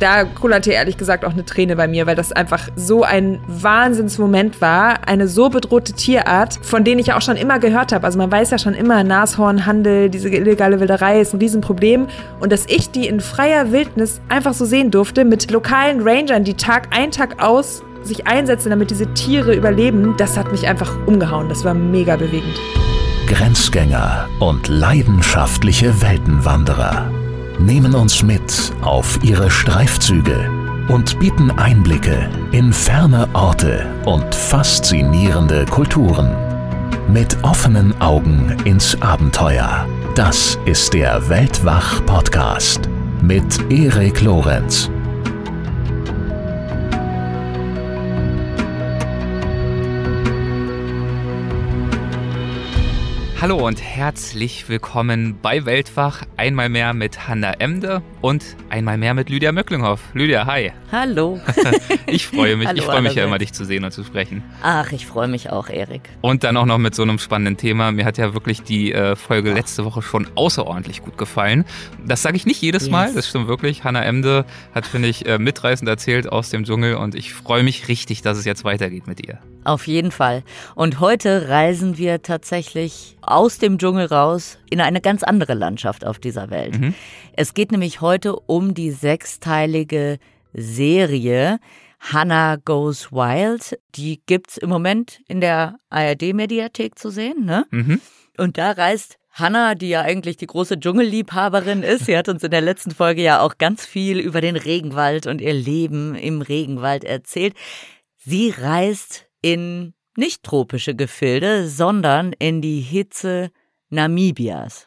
da kullerte ehrlich gesagt auch eine Träne bei mir, weil das einfach so ein Wahnsinnsmoment war. Eine so bedrohte Tierart, von denen ich auch schon immer gehört habe. Also man weiß ja schon immer, Nashornhandel, diese illegale Wilderei ist ein Riesenproblem. Und dass ich die in freier Wildnis einfach so sehen durfte, mit lokalen Rangern, die Tag ein, Tag aus sich einsetzen, damit diese Tiere überleben, das hat mich einfach umgehauen. Das war mega bewegend. Grenzgänger und leidenschaftliche Weltenwanderer nehmen uns mit auf ihre Streifzüge und bieten Einblicke in ferne Orte und faszinierende Kulturen. Mit offenen Augen ins Abenteuer. Das ist der Weltwach-Podcast mit Erik Lorenz. Hallo und herzlich willkommen bei Weltwach. Einmal mehr mit Hanna Emde und einmal mehr mit Lydia Möcklinghoff. Lydia, hi. Hallo. ich freue mich. Hallo, ich freue mich ja immer, dich zu sehen und zu sprechen. Ach, ich freue mich auch, Erik. Und dann auch noch mit so einem spannenden Thema. Mir hat ja wirklich die äh, Folge letzte Woche schon außerordentlich gut gefallen. Das sage ich nicht jedes Yes. Mal, das stimmt wirklich. Hanna Emde hat, finde ich, äh, mitreißend erzählt aus dem Dschungel und ich freue mich richtig, dass es jetzt weitergeht mit ihr. Auf jeden Fall. Und heute reisen wir tatsächlich aus dem Dschungel raus in eine ganz andere Landschaft auf dieser Welt. Mhm. Es geht nämlich heute um die sechsteilige Serie Hannah Goes Wild. Die gibt's im Moment in der ARD-Mediathek zu sehen, ne? Mhm. Und da reist Hannah, die ja eigentlich die große Dschungelliebhaberin ist, sie hat uns in der letzten Folge ja auch ganz viel über den Regenwald und ihr Leben im Regenwald erzählt. Sie reist in nicht tropische Gefilde, sondern in die Hitze Namibias.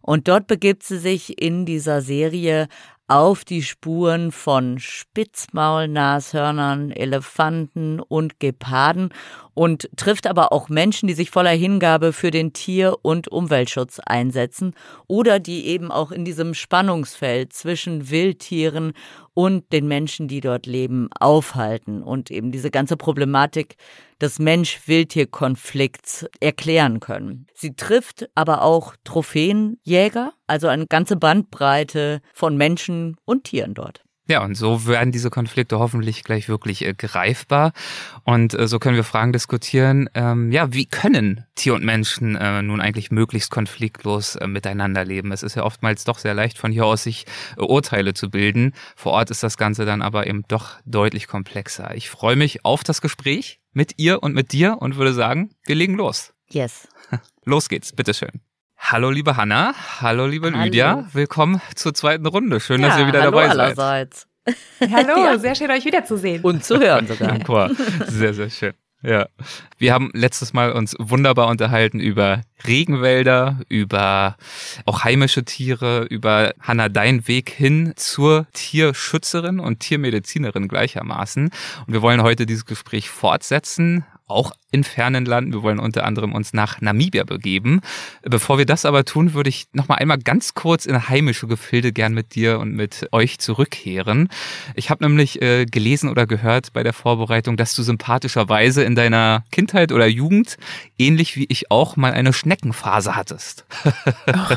Und dort begibt sie sich in dieser Serie auf die Spuren von Spitzmaulnashörnern, Elefanten und Geparden und trifft aber auch Menschen, die sich voller Hingabe für den Tier- und Umweltschutz einsetzen oder die eben auch in diesem Spannungsfeld zwischen Wildtieren und den Menschen, die dort leben, aufhalten und eben diese ganze Problematik des Mensch-Wildtier-Konflikts erklären können. Sie trifft aber auch Trophäenjäger, also eine ganze Bandbreite von Menschen und Tieren dort. Ja, und so werden diese Konflikte hoffentlich gleich wirklich äh, greifbar. Und äh, so können wir Fragen diskutieren. Ähm, ja, wie können Tier und Menschen äh, nun eigentlich möglichst konfliktlos äh, miteinander leben? Es ist ja oftmals doch sehr leicht, von hier aus sich äh, Urteile zu bilden. Vor Ort ist das Ganze dann aber eben doch deutlich komplexer. Ich freue mich auf das Gespräch mit ihr und mit dir und würde sagen, wir legen los. Yes. Los geht's, bitteschön. Hallo liebe Hanna, hallo liebe Hallo. Lydia, willkommen zur zweiten Runde. Schön, dass ja, ihr wieder dabei seid. allerseits. Hallo, Ja. sehr schön euch wiederzusehen. Und zu hören sogar. Sehr, sehr schön. Ja. Wir haben letztes Mal uns wunderbar unterhalten über Regenwälder, über auch heimische Tiere, über Hanna dein Weg hin zur Tierschützerin und Tiermedizinerin gleichermaßen. Und wir wollen heute dieses Gespräch fortsetzen, auch in fernen Landen. Wir wollen unter anderem uns nach Namibia begeben. Bevor wir das aber tun, würde ich noch mal einmal ganz kurz in heimische Gefilde gern mit dir und mit euch zurückkehren. Ich habe nämlich äh, gelesen oder gehört bei der Vorbereitung, dass du sympathischerweise in deiner Kindheit oder Jugend, ähnlich wie ich auch, mal eine Schneckenphase hattest.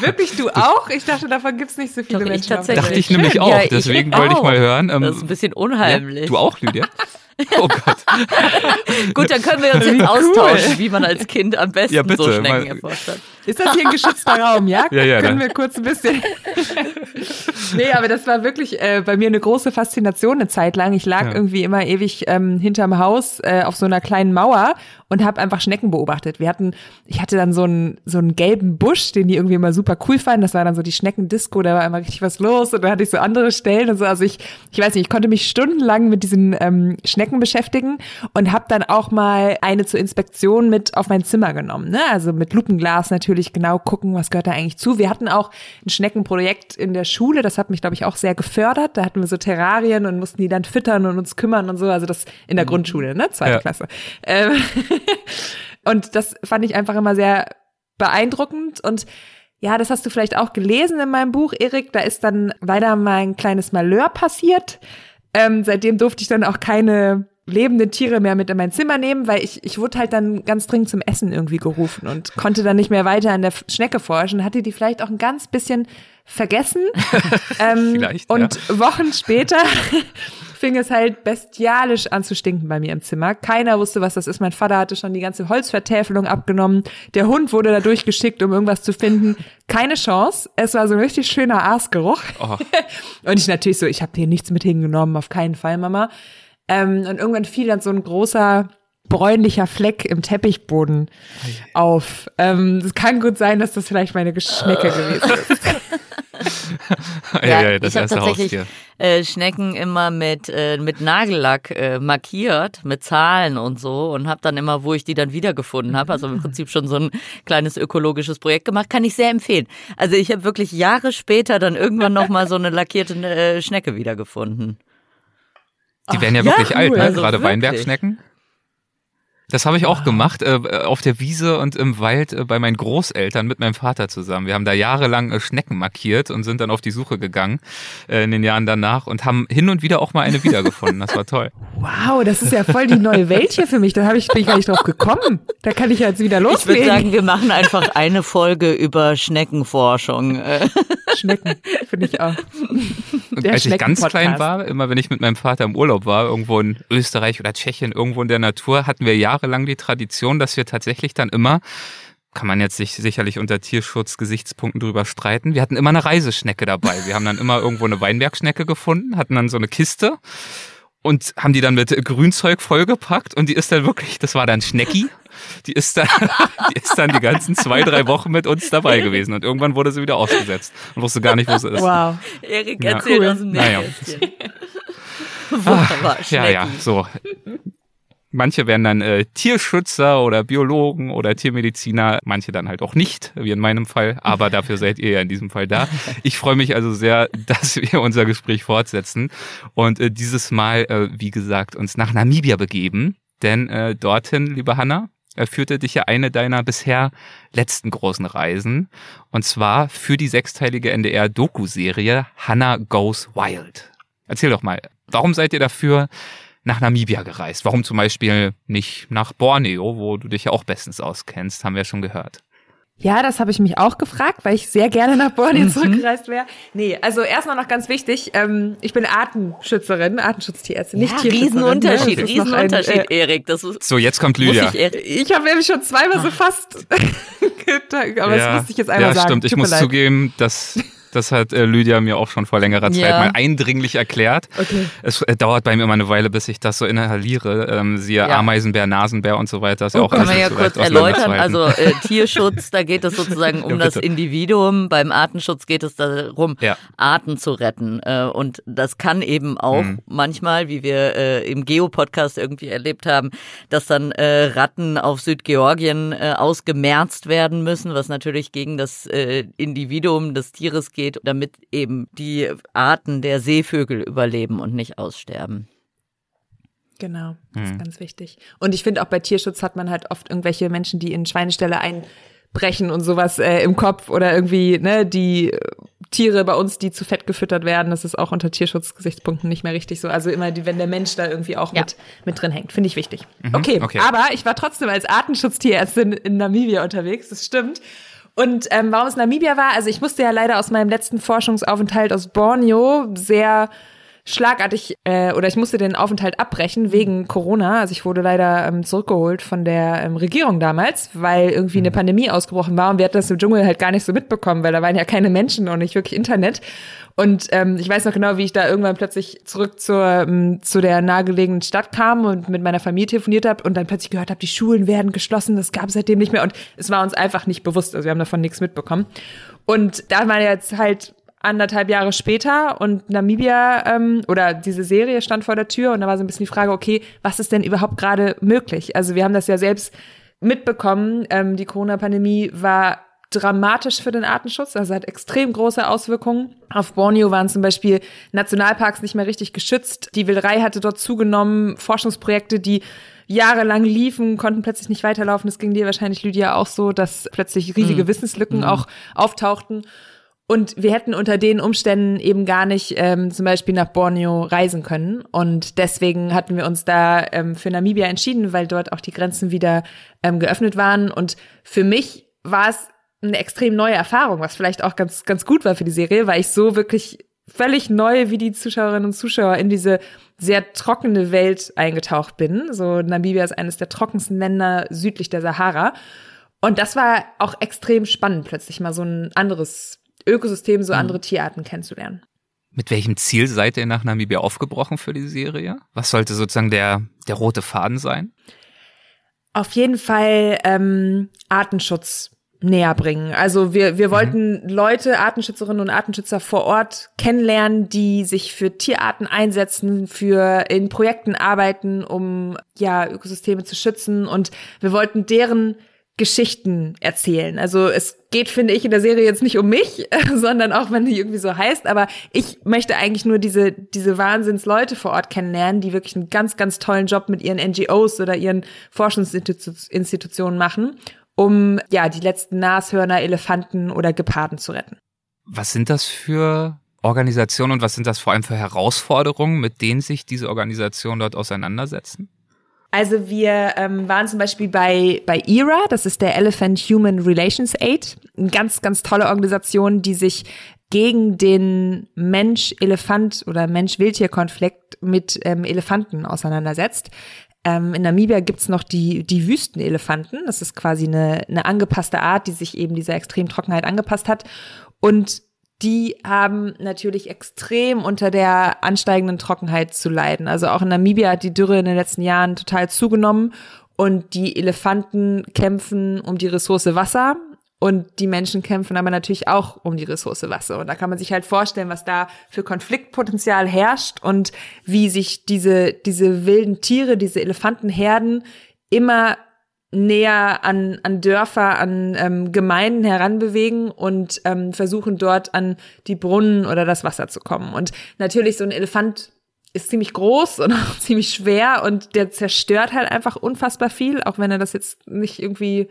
Wirklich, du auch? Ich dachte, davon gibt es nicht so viele Doch, ich Menschen. der tatsächlich. Dachte ich nämlich auch, Ja, ich deswegen auch. wollte ich mal hören. ähm, Das ist ein bisschen unheimlich. Ja, du auch, Lydia? Oh Gott. Gut, dann können wir uns jetzt austauschen, wie man als Kind am besten Ja, bitte, so Schnecken erforscht hat. Ist das hier ein geschützter Raum, ja? Ja, ja, Können dann- wir kurz ein bisschen. nee, aber das war wirklich äh, bei mir eine große Faszination eine Zeit lang. Ich lag Ja. irgendwie immer ewig ähm, hinterm Haus äh, auf so einer kleinen Mauer und habe einfach Schnecken beobachtet. Wir hatten, ich hatte dann so einen so einen gelben Busch, den die irgendwie immer super cool fanden. Das war dann so die Schneckendisco, da war immer richtig was los und da hatte ich so andere Stellen und so. Also ich, ich weiß nicht, ich konnte mich stundenlang mit diesen ähm, Schnecken beschäftigen und habe dann auch mal eine zur Inspektion mit auf mein Zimmer genommen. Ne? Also mit Lupenglas natürlich genau gucken, was gehört da eigentlich zu. Wir hatten auch ein Schneckenprojekt in der Schule, das hat mich, glaube ich, auch sehr gefördert. Da hatten wir so Terrarien und mussten die dann füttern und uns kümmern und so. Also das in der Grundschule, ne? Zweite Ja. Klasse. Ähm, und das fand ich einfach immer sehr beeindruckend und ja, das hast du vielleicht auch gelesen in meinem Buch, Erik. Da ist dann leider mal ein kleines Malheur passiert. Ähm, seitdem durfte ich dann auch keine lebende Tiere mehr mit in mein Zimmer nehmen, weil ich, ich wurde halt dann ganz dringend zum Essen irgendwie gerufen und konnte dann nicht mehr weiter an der Schnecke forschen. Hatte die vielleicht auch ein ganz bisschen vergessen. ähm, Vielleicht, und ja. Wochen später fing es halt bestialisch an zu stinken bei mir im Zimmer. Keiner wusste, was das ist. Mein Vater hatte schon die ganze Holzvertäfelung abgenommen. Der Hund wurde da durchgeschickt, um irgendwas zu finden. Keine Chance. Es war so ein richtig schöner Aasgeruch. Oh. Und ich natürlich so, ich habe hier nichts mit hingenommen, auf keinen Fall, Mama. Ähm, und irgendwann fiel dann so ein großer bräunlicher Fleck im Teppichboden auf. Ähm, Es kann gut sein, dass das vielleicht meine Geschnecke gewesen ist. ja, ja, das ich habe tatsächlich Haustier. äh, Schnecken immer mit, äh, mit Nagellack äh, markiert, mit Zahlen und so und habe dann immer, wo ich die dann wiedergefunden habe, also im Prinzip schon so ein kleines ökologisches Projekt gemacht, kann ich sehr empfehlen. Also ich habe wirklich Jahre später dann irgendwann nochmal so eine lackierte äh, Schnecke wiedergefunden. Die werden ja ja, wirklich alt, cool, ne? also Gerade wirklich. Weinbergschnecken. Das habe ich auch gemacht, äh, auf der Wiese und im Wald äh, bei meinen Großeltern mit meinem Vater zusammen. Wir haben da jahrelang äh, Schnecken markiert und sind dann auf die Suche gegangen äh, in den Jahren danach und haben hin und wieder auch mal eine wiedergefunden. Das war toll. Wow, das ist ja voll die neue Welt hier für mich. Da habe ich, bin ich gar nicht drauf gekommen. Da kann ich jetzt wieder Ich würde loslegen. sagen, wir machen einfach eine Folge über Schneckenforschung. Schnecken, finde ich auch. Und Der als ich ganz klein war, immer wenn ich mit meinem Vater im Urlaub war, irgendwo in Österreich oder Tschechien, irgendwo in der Natur, hatten wir jahrelang die Tradition, dass wir tatsächlich dann immer kann man jetzt sich sicherlich unter Tierschutzgesichtspunkten drüber streiten. Wir hatten immer eine Reiseschnecke dabei. Wir haben dann immer irgendwo eine Weinbergschnecke gefunden, hatten dann so eine Kiste und haben die dann mit Grünzeug vollgepackt und die ist dann wirklich, das war dann Schnecki, die ist dann, die ist dann die ganzen zwei, drei Wochen mit uns dabei gewesen und irgendwann wurde sie wieder ausgesetzt und wusste gar nicht, wo sie ist. Wow. Erik Ja. erzählt Cool. aus dem Naja. Nähkästchen. Wunderbar, Ja, ja, Schnecken. so. Manche werden dann äh, Tierschützer oder Biologen oder Tiermediziner, manche dann halt auch nicht, wie in meinem Fall, aber dafür seid ihr ja in diesem Fall da. Ich freue mich also sehr, dass wir unser Gespräch fortsetzen und äh, dieses Mal, äh, wie gesagt, uns nach Namibia begeben, denn äh, dorthin, liebe Hanna, führte dich ja eine deiner bisher letzten großen Reisen und zwar für die sechsteilige NDR-Doku-Serie Hannah Goes Wild. Erzähl doch mal, warum seid ihr dafür nach Namibia gereist? Warum zum Beispiel nicht nach Borneo, wo du dich ja auch bestens auskennst, haben wir schon gehört. Ja, das habe ich mich auch gefragt, weil ich sehr gerne nach Borneo zurückgereist wäre. Nee, also erstmal noch ganz wichtig, ähm, ich bin Artenschützerin, Artenschutztierärztin, nicht Ja, Tierschützerin. Riesenunterschied? Das ist noch ein, Riesenunterschied, äh, Erik. Das muss, So, jetzt kommt muss Lydia. ich ich habe nämlich schon zweimal so fast gedacht, aber das musste ich jetzt einmal ja, sagen. stimmt. Ich Tut mir muss leid. zugeben, dass das hat äh, Lydia mir auch schon vor längerer Zeit Ja. mal eindringlich erklärt. Okay. Es äh, dauert bei mir immer eine Weile, bis ich das so inhaliere. Ähm, siehe Ja. Ameisenbär, Nasenbär und so weiter. Ja Oh, auch kann man ja kurz erläutern. Also äh, Tierschutz, da geht es sozusagen um Ja, das. Individuum. Beim Artenschutz geht es darum, Ja. Arten zu retten. Äh, und das kann eben auch Mhm. manchmal, wie wir äh, im Geo-Podcast irgendwie erlebt haben, dass dann äh, Ratten auf Südgeorgien ausgemerzt werden müssen, was natürlich gegen das Individuum des Tieres geht, damit eben die Arten der Seevögel überleben und nicht aussterben. Genau, das Mhm. ist ganz wichtig. Und ich finde auch bei Tierschutz hat man halt oft irgendwelche Menschen, die in Schweineställe einbrechen und sowas äh, im Kopf oder irgendwie, ne, die äh, Tiere bei uns, die zu fett gefüttert werden, das ist auch unter Tierschutzgesichtspunkten nicht mehr richtig so. Also immer, die, wenn der Mensch da irgendwie auch Ja. mit, mit drin hängt, finde ich wichtig. okay, okay. aber ich war trotzdem als Artenschutztierärztin in Namibia unterwegs, das stimmt. Und ähm, warum es Namibia war, also ich musste ja leider aus meinem letzten Forschungsaufenthalt aus Borneo sehr schlagartig äh, oder ich musste den Aufenthalt abbrechen wegen Corona. Also ich wurde leider ähm, zurückgeholt von der ähm, Regierung damals, weil irgendwie eine Pandemie ausgebrochen war und wir hatten das im Dschungel halt gar nicht so mitbekommen, weil da waren ja keine Menschen und nicht wirklich Internet. Und ähm, ich weiß noch genau, wie ich da irgendwann plötzlich zurück zur, ähm, zu der nahegelegenen Stadt kam und mit meiner Familie telefoniert habe und dann plötzlich gehört habe, die Schulen werden geschlossen, das gab es seitdem nicht mehr und es war uns einfach nicht bewusst, also wir haben davon nichts mitbekommen. Und da war jetzt halt anderthalb Jahre später und Namibia ähm, oder diese Serie stand vor der Tür und da war so ein bisschen die Frage, okay, was ist denn überhaupt gerade möglich? Also wir haben das ja selbst mitbekommen, ähm, die Corona-Pandemie war dramatisch für den Artenschutz, also hat extrem große Auswirkungen. Auf Borneo waren zum Beispiel Nationalparks nicht mehr richtig geschützt. Die Wilderei hatte dort zugenommen. Forschungsprojekte, die jahrelang liefen, konnten plötzlich nicht weiterlaufen. Das ging dir wahrscheinlich, Lydia, auch so, dass plötzlich riesige Wissenslücken auch auftauchten. Und wir hätten unter den Umständen eben gar nicht ähm, zum Beispiel nach Borneo reisen können. Und deswegen hatten wir uns da ähm, für Namibia entschieden, weil dort auch die Grenzen wieder ähm, geöffnet waren. Und für mich war es eine extrem neue Erfahrung, was vielleicht auch ganz, ganz gut war für die Serie, weil ich so wirklich völlig neu wie die Zuschauerinnen und Zuschauer in diese sehr trockene Welt eingetaucht bin. So Namibia ist eines der trockensten Länder südlich der Sahara. Und das war auch extrem spannend, plötzlich mal so ein anderes Ökosystem, so mhm. andere Tierarten kennenzulernen. Mit welchem Ziel seid ihr nach Namibia aufgebrochen für die Serie? Was sollte sozusagen der, der rote Faden sein? Auf jeden Fall ähm, Artenschutz näher bringen. Also wir, wir mhm. wollten mhm. Leute, Artenschützerinnen und Artenschützer vor Ort kennenlernen, die sich für Tierarten einsetzen, für in Projekten arbeiten, um ja Ökosysteme zu schützen und wir wollten deren Geschichten erzählen. Also es geht, finde ich, in der Serie jetzt nicht um mich, sondern auch, wenn die irgendwie so heißt, aber ich möchte eigentlich nur diese, diese Wahnsinnsleute vor Ort kennenlernen, die wirklich einen ganz, ganz tollen Job mit ihren NGOs oder ihren Forschungsinstitutionen machen um ja die letzten Nashörner, Elefanten oder Geparden zu retten. Was sind das für Organisationen und was sind das vor allem für Herausforderungen, mit denen sich diese Organisationen dort auseinandersetzen? Also wir ähm, waren zum Beispiel bei, bei ERA, das ist der Elephant Human Relations Aid, eine ganz, ganz tolle Organisation, die sich gegen den Mensch-Elefant oder Mensch-Wildtier-Konflikt mit ähm, Elefanten auseinandersetzt. Ähm, in Namibia gibt's noch die, die Wüstenelefanten. Das ist quasi eine, eine angepasste Art, die sich eben dieser Extremtrockenheit angepasst hat. Und die haben natürlich extrem unter der ansteigenden Trockenheit zu leiden. Also auch in Namibia hat die Dürre in den letzten Jahren total zugenommen und die Elefanten kämpfen um die Ressource Wasser und die Menschen kämpfen aber natürlich auch um die Ressource Wasser. Und da kann man sich halt vorstellen, was da für Konfliktpotenzial herrscht und wie sich diese, diese wilden Tiere, diese Elefantenherden immer näher an, an Dörfer, an ähm, Gemeinden heranbewegen und ähm, versuchen dort an die Brunnen oder das Wasser zu kommen. Und natürlich so ein Elefant ist ziemlich groß und auch ziemlich schwer und der zerstört halt einfach unfassbar viel, auch wenn er das jetzt nicht irgendwie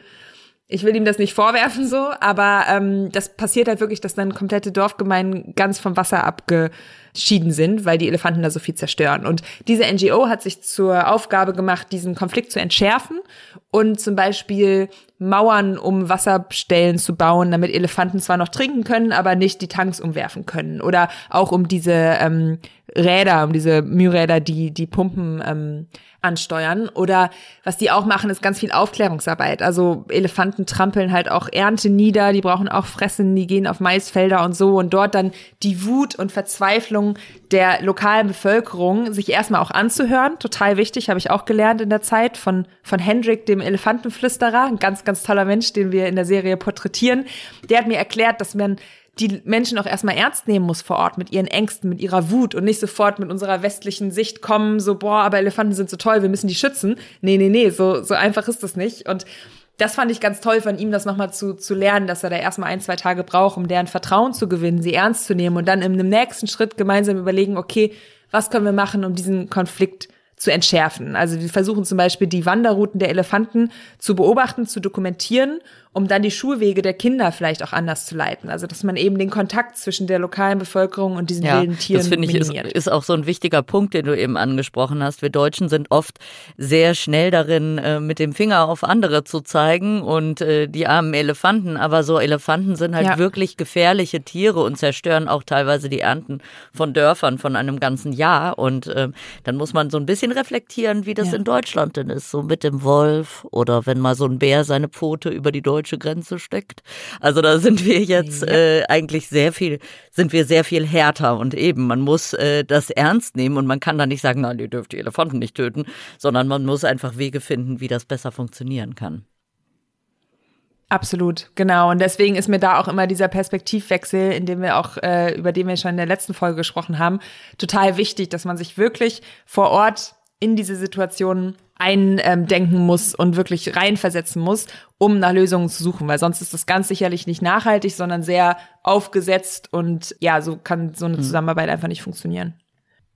ich will ihm das nicht vorwerfen so, aber ähm, das passiert halt wirklich, dass dann komplette Dorfgemeinden ganz vom Wasser abgeschieden sind, weil die Elefanten da so viel zerstören. Und diese NGO hat sich zur Aufgabe gemacht, diesen Konflikt zu entschärfen und zum Beispiel Mauern um Wasserstellen zu bauen, damit Elefanten zwar noch trinken können, aber nicht die Tanks umwerfen können. Oder auch um diese ähm, Räder, um diese Mühräder, die die Pumpen ähm, ansteuern. Oder was die auch machen, ist ganz viel Aufklärungsarbeit. Also Elefanten trampeln halt auch Ernte nieder, die brauchen auch Fressen, die gehen auf Maisfelder und so. Und dort dann die Wut und Verzweiflung der lokalen Bevölkerung sich erstmal auch anzuhören. Total wichtig, habe ich auch gelernt in der Zeit von, von Hendrik, dem Elefantenflüsterer. Ein ganz, ganz toller Mensch, den wir in der Serie porträtieren. Der hat mir erklärt, dass man die Menschen auch erstmal ernst nehmen muss vor Ort mit ihren Ängsten, mit ihrer Wut und nicht sofort mit unserer westlichen Sicht kommen, so, boah, aber Elefanten sind so toll, wir müssen die schützen. Nee, nee, nee, so, so einfach ist das nicht. Und das fand ich ganz toll von ihm, das nochmal zu, zu lernen, dass er da erstmal ein, zwei Tage braucht, um deren Vertrauen zu gewinnen, sie ernst zu nehmen und dann im nächsten Schritt gemeinsam überlegen, okay, was können wir machen, um diesen Konflikt zu entschärfen. Also wir versuchen zum Beispiel die Wanderrouten der Elefanten zu beobachten, zu dokumentieren um dann die Schulwege der Kinder vielleicht auch anders zu leiten. Also dass man eben den Kontakt zwischen der lokalen Bevölkerung und diesen ja, wilden Tieren das finde ich ist, ist, auch so ein wichtiger Punkt, den du eben angesprochen hast. Wir Deutschen sind oft sehr schnell darin, äh, mit dem Finger auf andere zu zeigen und äh, die armen Elefanten. Aber so Elefanten sind halt ja. wirklich gefährliche Tiere und zerstören auch teilweise die Ernten von Dörfern von einem ganzen Jahr. Und äh, dann muss man so ein bisschen reflektieren, wie das ja. in Deutschland denn ist, so mit dem Wolf oder wenn mal so ein Bär seine Pfote über die deutsche deutsche Grenze steckt. Also da sind wir jetzt ja. äh, eigentlich sehr viel, sind wir sehr viel härter und eben, man muss äh, das ernst nehmen und man kann da nicht sagen, nein, ihr dürft die Elefanten nicht töten, sondern man muss einfach Wege finden, wie das besser funktionieren kann. Absolut, genau. Und deswegen ist mir da auch immer dieser Perspektivwechsel, in dem wir auch, äh, über den wir schon in der letzten Folge gesprochen haben, total wichtig, dass man sich wirklich vor Ort in diese Situation eindenken muss und wirklich reinversetzen muss, um nach Lösungen zu suchen, weil sonst ist das ganz sicherlich nicht nachhaltig, sondern sehr aufgesetzt und ja, so kann so eine hm. Zusammenarbeit einfach nicht funktionieren.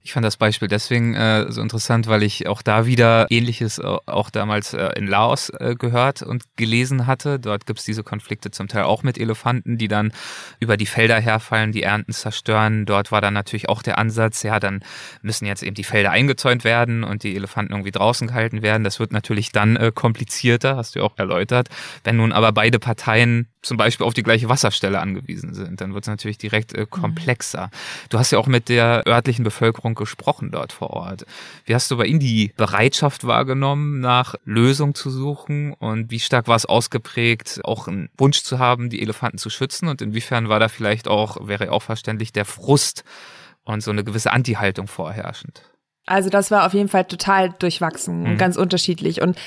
Ich fand das Beispiel deswegen äh, so interessant, weil ich auch da wieder ähnliches äh, auch damals äh, in Laos äh, gehört und gelesen hatte. Dort gibt's diese Konflikte zum Teil auch mit Elefanten, die dann über die Felder herfallen, die Ernten zerstören. Dort war dann natürlich auch der Ansatz, ja, dann müssen jetzt eben die Felder eingezäunt werden und die Elefanten irgendwie draußen gehalten werden. Das wird natürlich dann äh, komplizierter, hast du auch erläutert. Wenn nun aber beide Parteien zum Beispiel auf die gleiche Wasserstelle angewiesen sind, dann wird es natürlich direkt äh, komplexer. Du hast ja auch mit der örtlichen Bevölkerung gesprochen dort vor Ort. Wie hast du bei ihnen die Bereitschaft wahrgenommen, nach Lösung zu suchen und wie stark war es ausgeprägt, auch einen Wunsch zu haben, die Elefanten zu schützen und inwiefern war da vielleicht auch, wäre auch verständlich, der Frust und so eine gewisse Anti-Haltung vorherrschend? Also das war auf jeden Fall total durchwachsen und mhm. ganz unterschiedlich. Und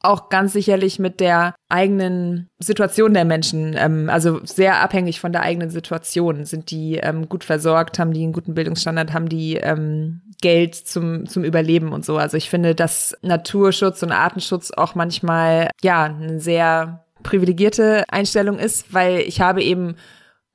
auch ganz sicherlich mit der eigenen Situation der Menschen, ähm, also sehr abhängig von der eigenen Situation. Sind die ähm, gut versorgt, haben die einen guten Bildungsstandard, haben die ähm, Geld zum, zum Überleben und so. Also ich finde, dass Naturschutz und Artenschutz auch manchmal, ja, eine sehr privilegierte Einstellung ist, weil ich habe eben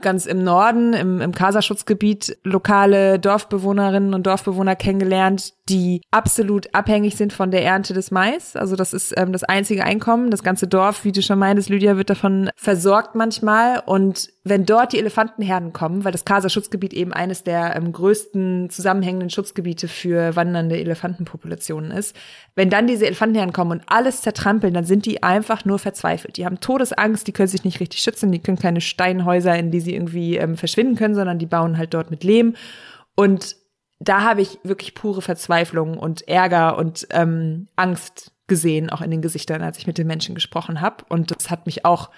ganz im Norden, im, im Kaserschutzgebiet, lokale Dorfbewohnerinnen und Dorfbewohner kennengelernt, die absolut abhängig sind von der Ernte des Mais. Also das ist ähm, das einzige Einkommen. Das ganze Dorf, wie du schon meintest, Lydia, wird davon versorgt manchmal. Und wenn dort die Elefantenherden kommen, weil das Kaserschutzgebiet eben eines der ähm, größten zusammenhängenden Schutzgebiete für wandernde Elefantenpopulationen ist, wenn dann diese Elefantenherden kommen und alles zertrampeln, dann sind die einfach nur verzweifelt. Die haben Todesangst, die können sich nicht richtig schützen, die können keine Steinhäuser, in die sie irgendwie ähm, verschwinden können, sondern die bauen halt dort mit Lehm. Und da habe ich wirklich pure Verzweiflung und Ärger und ähm, Angst gesehen, auch in den Gesichtern, als ich mit den Menschen gesprochen habe. Und das hat mich auch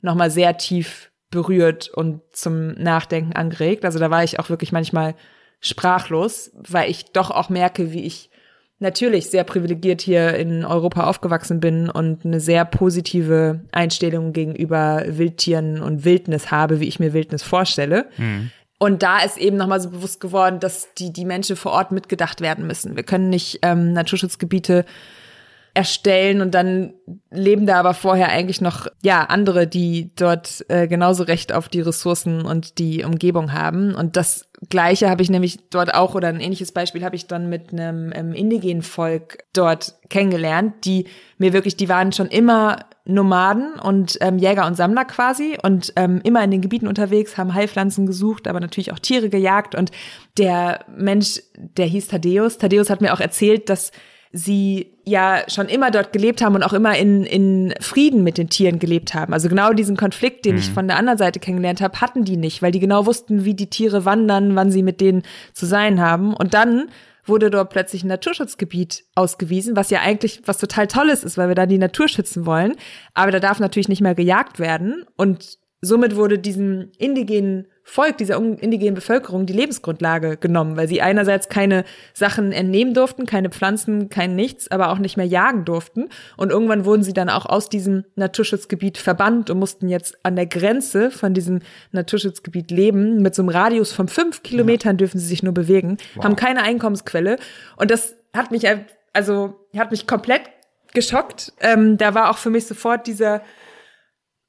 nochmal sehr tief berührt und zum Nachdenken angeregt. Also da war ich auch wirklich manchmal sprachlos, weil ich doch auch merke, wie ich natürlich sehr privilegiert hier in Europa aufgewachsen bin und eine sehr positive Einstellung gegenüber Wildtieren und Wildnis habe, wie ich mir Wildnis vorstelle. Mhm. Und da ist eben nochmal so bewusst geworden, dass die, die Menschen vor Ort mitgedacht werden müssen. Wir können nicht ähm, Naturschutzgebiete erstellen und dann leben da aber vorher eigentlich noch ja andere, die dort äh, genauso Recht auf die Ressourcen und die Umgebung haben. Und das Gleiche habe ich nämlich dort auch oder ein ähnliches Beispiel habe ich dann mit einem ähm, indigenen Volk dort kennengelernt, die mir wirklich, die waren schon immer Nomaden und ähm, Jäger und Sammler quasi und ähm, immer in den Gebieten unterwegs, haben Heilpflanzen gesucht, aber natürlich auch Tiere gejagt. Und der Mensch, der hieß Thaddeus. Thaddeus hat mir auch erzählt, dass sie ja schon immer dort gelebt haben und auch immer in, in Frieden mit den Tieren gelebt haben. Also genau diesen Konflikt, den mhm. ich von der anderen Seite kennengelernt habe, hatten die nicht, weil die genau wussten, wie die Tiere wandern, wann sie mit denen zu sein haben. Und dann wurde dort plötzlich ein Naturschutzgebiet ausgewiesen, was ja eigentlich was total Tolles ist, weil wir da die Natur schützen wollen. Aber da darf natürlich nicht mehr gejagt werden. Und somit wurde diesen indigenen Volk, dieser indigenen Bevölkerung die Lebensgrundlage genommen, weil sie einerseits keine Sachen entnehmen durften, keine Pflanzen, kein Nichts, aber auch nicht mehr jagen durften. Und irgendwann wurden sie dann auch aus diesem Naturschutzgebiet verbannt und mussten jetzt an der Grenze von diesem Naturschutzgebiet leben. Mit so einem Radius von fünf Kilometern ja. dürfen sie sich nur bewegen, wow. haben keine Einkommensquelle. Und das hat mich, also, hat mich komplett geschockt. Ähm, da war auch für mich sofort dieser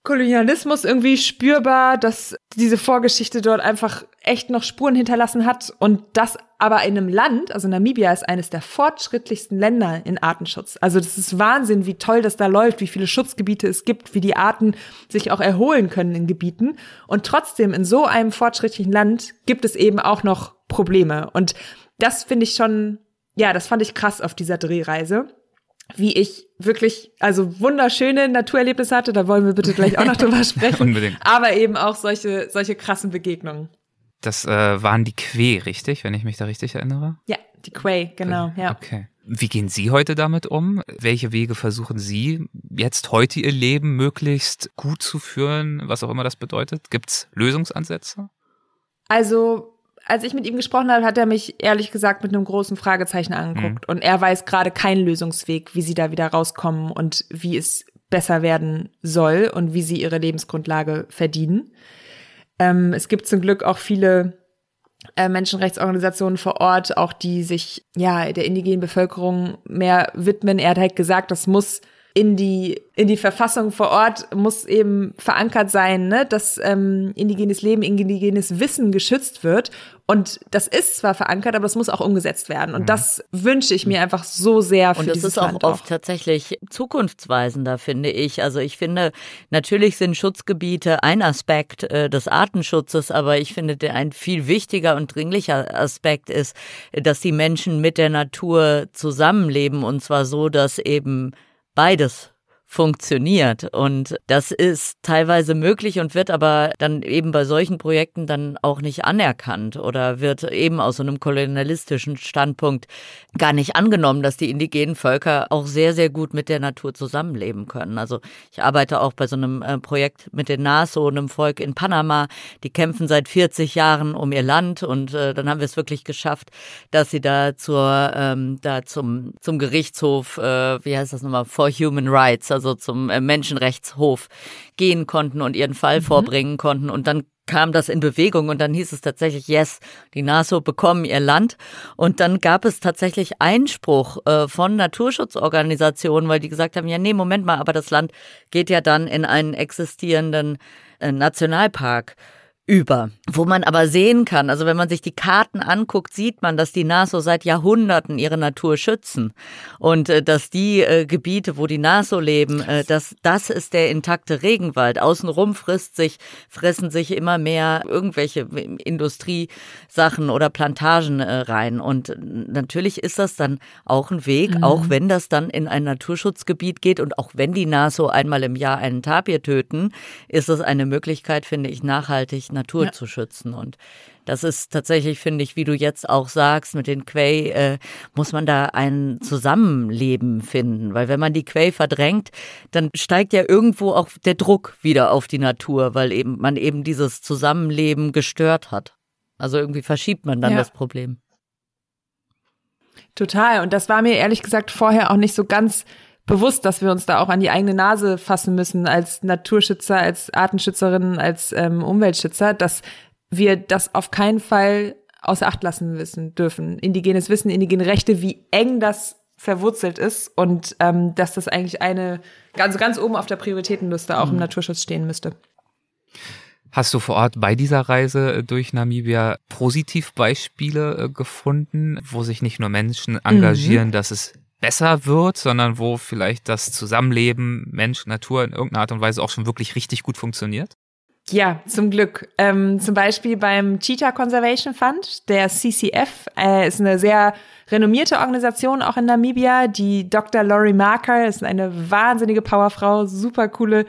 Kolonialismus irgendwie spürbar, dass diese Vorgeschichte dort einfach echt noch Spuren hinterlassen hat und das aber in einem Land, also Namibia ist eines der fortschrittlichsten Länder in Artenschutz. Also das ist Wahnsinn, wie toll das da läuft, wie viele Schutzgebiete es gibt, wie die Arten sich auch erholen können in Gebieten. Und trotzdem in so einem fortschrittlichen Land gibt es eben auch noch Probleme. Und das finde ich schon, ja, das fand ich krass auf dieser Drehreise wie ich wirklich, also wunderschöne Naturerlebnisse hatte, da wollen wir bitte gleich auch noch drüber sprechen. Unbedingt. Aber eben auch solche, solche krassen Begegnungen. Das äh, waren die Quay, richtig, wenn ich mich da richtig erinnere? Ja, die Quay, genau, ja. Okay. Wie gehen Sie heute damit um? Welche Wege versuchen Sie jetzt heute Ihr Leben möglichst gut zu führen, was auch immer das bedeutet? Gibt's Lösungsansätze? Also als ich mit ihm gesprochen habe, hat er mich ehrlich gesagt mit einem großen Fragezeichen angeguckt. Mhm. Und er weiß gerade keinen Lösungsweg, wie sie da wieder rauskommen und wie es besser werden soll und wie sie ihre Lebensgrundlage verdienen. Ähm, es gibt zum Glück auch viele äh, Menschenrechtsorganisationen vor Ort, auch die sich ja der indigenen Bevölkerung mehr widmen. Er hat halt gesagt, das muss in die in die Verfassung vor Ort muss eben verankert sein, ne, dass ähm, indigenes Leben, indigenes Wissen geschützt wird Und das ist zwar verankert, aber das muss auch umgesetzt werden. Und mhm. das wünsche ich mir einfach so sehr für Und das ist auch Land oft auch. tatsächlich zukunftsweisender, finde ich. Also ich finde, natürlich sind Schutzgebiete ein Aspekt äh, des Artenschutzes, aber ich finde, der ein viel wichtiger und dringlicher Aspekt ist, dass die Menschen mit der Natur zusammenleben und zwar so, dass eben beides funktioniert. Und das ist teilweise möglich und wird aber dann eben bei solchen Projekten dann auch nicht anerkannt oder wird eben aus so einem kolonialistischen Standpunkt gar nicht angenommen, dass die indigenen Völker auch sehr, sehr gut mit der Natur zusammenleben können. Also ich arbeite auch bei so einem äh, Projekt mit den Naso, einem Volk in Panama. Die kämpfen seit 40 Jahren um ihr Land und äh, dann haben wir es wirklich geschafft, dass sie da zur, ähm, da zum, zum Gerichtshof, äh, wie heißt das nochmal, for Human Rights, also zum äh, Menschenrechtshof gehen konnten und ihren Fall mhm. vorbringen konnten. Und dann kam das in Bewegung und dann hieß es tatsächlich, yes, die NASO bekommen ihr Land. Und dann gab es tatsächlich Einspruch äh, von Naturschutzorganisationen, weil die gesagt haben, ja, nee, Moment mal, aber das Land geht ja dann in einen existierenden äh, Nationalpark über. Wo man aber sehen kann, also wenn man sich die Karten anguckt, sieht man, dass die NASO seit Jahrhunderten ihre Natur schützen und äh, dass die äh, Gebiete, wo die NASO leben, äh, dass das ist der intakte Regenwald. Außenrum frisst sich, fressen sich immer mehr irgendwelche Industriesachen oder Plantagen äh, rein. Und natürlich ist das dann auch ein Weg, mhm. auch wenn das dann in ein Naturschutzgebiet geht und auch wenn die NASO einmal im Jahr einen Tapir töten, ist es eine Möglichkeit, finde ich, nachhaltig Natur ja. zu schützen. Und das ist tatsächlich, finde ich, wie du jetzt auch sagst, mit den Quay äh, muss man da ein Zusammenleben finden. Weil wenn man die Quay verdrängt, dann steigt ja irgendwo auch der Druck wieder auf die Natur, weil eben man eben dieses Zusammenleben gestört hat. Also irgendwie verschiebt man dann ja. das Problem. Total. Und das war mir ehrlich gesagt vorher auch nicht so ganz bewusst, dass wir uns da auch an die eigene Nase fassen müssen als Naturschützer, als Artenschützerinnen, als ähm, Umweltschützer, dass wir das auf keinen Fall außer Acht lassen wissen dürfen. Indigenes Wissen, indigene Rechte, wie eng das verwurzelt ist und ähm, dass das eigentlich eine ganz ganz oben auf der Prioritätenliste auch mhm. im Naturschutz stehen müsste. Hast du vor Ort bei dieser Reise äh, durch Namibia Positivbeispiele äh, gefunden, wo sich nicht nur Menschen engagieren, mhm. dass es besser wird, sondern wo vielleicht das Zusammenleben Mensch, Natur in irgendeiner Art und Weise auch schon wirklich richtig gut funktioniert? Ja, zum Glück. Ähm, zum Beispiel beim Cheetah Conservation Fund, der CCF, äh, ist eine sehr renommierte Organisation auch in Namibia. Die Dr. Laurie Marker ist eine wahnsinnige Powerfrau, super coole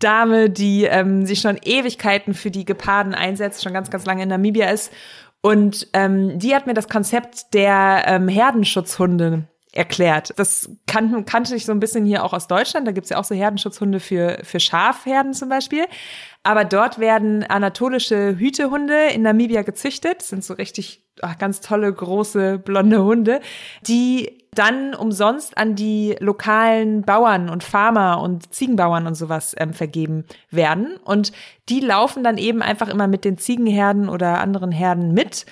Dame, die ähm, sich schon Ewigkeiten für die Geparden einsetzt, schon ganz, ganz lange in Namibia ist. Und ähm, die hat mir das Konzept der ähm, Herdenschutzhunde erklärt. Das kan kannte ich so ein bisschen hier auch aus Deutschland. Da gibt's ja auch so Herdenschutzhunde für, für Schafherden zum Beispiel. Aber dort werden anatolische Hütehunde in Namibia gezüchtet. Das sind so richtig ach, ganz tolle, große, blonde Hunde, die dann umsonst an die lokalen Bauern und Farmer und Ziegenbauern und sowas ähm, vergeben werden. Und die laufen dann eben einfach immer mit den Ziegenherden oder anderen Herden mit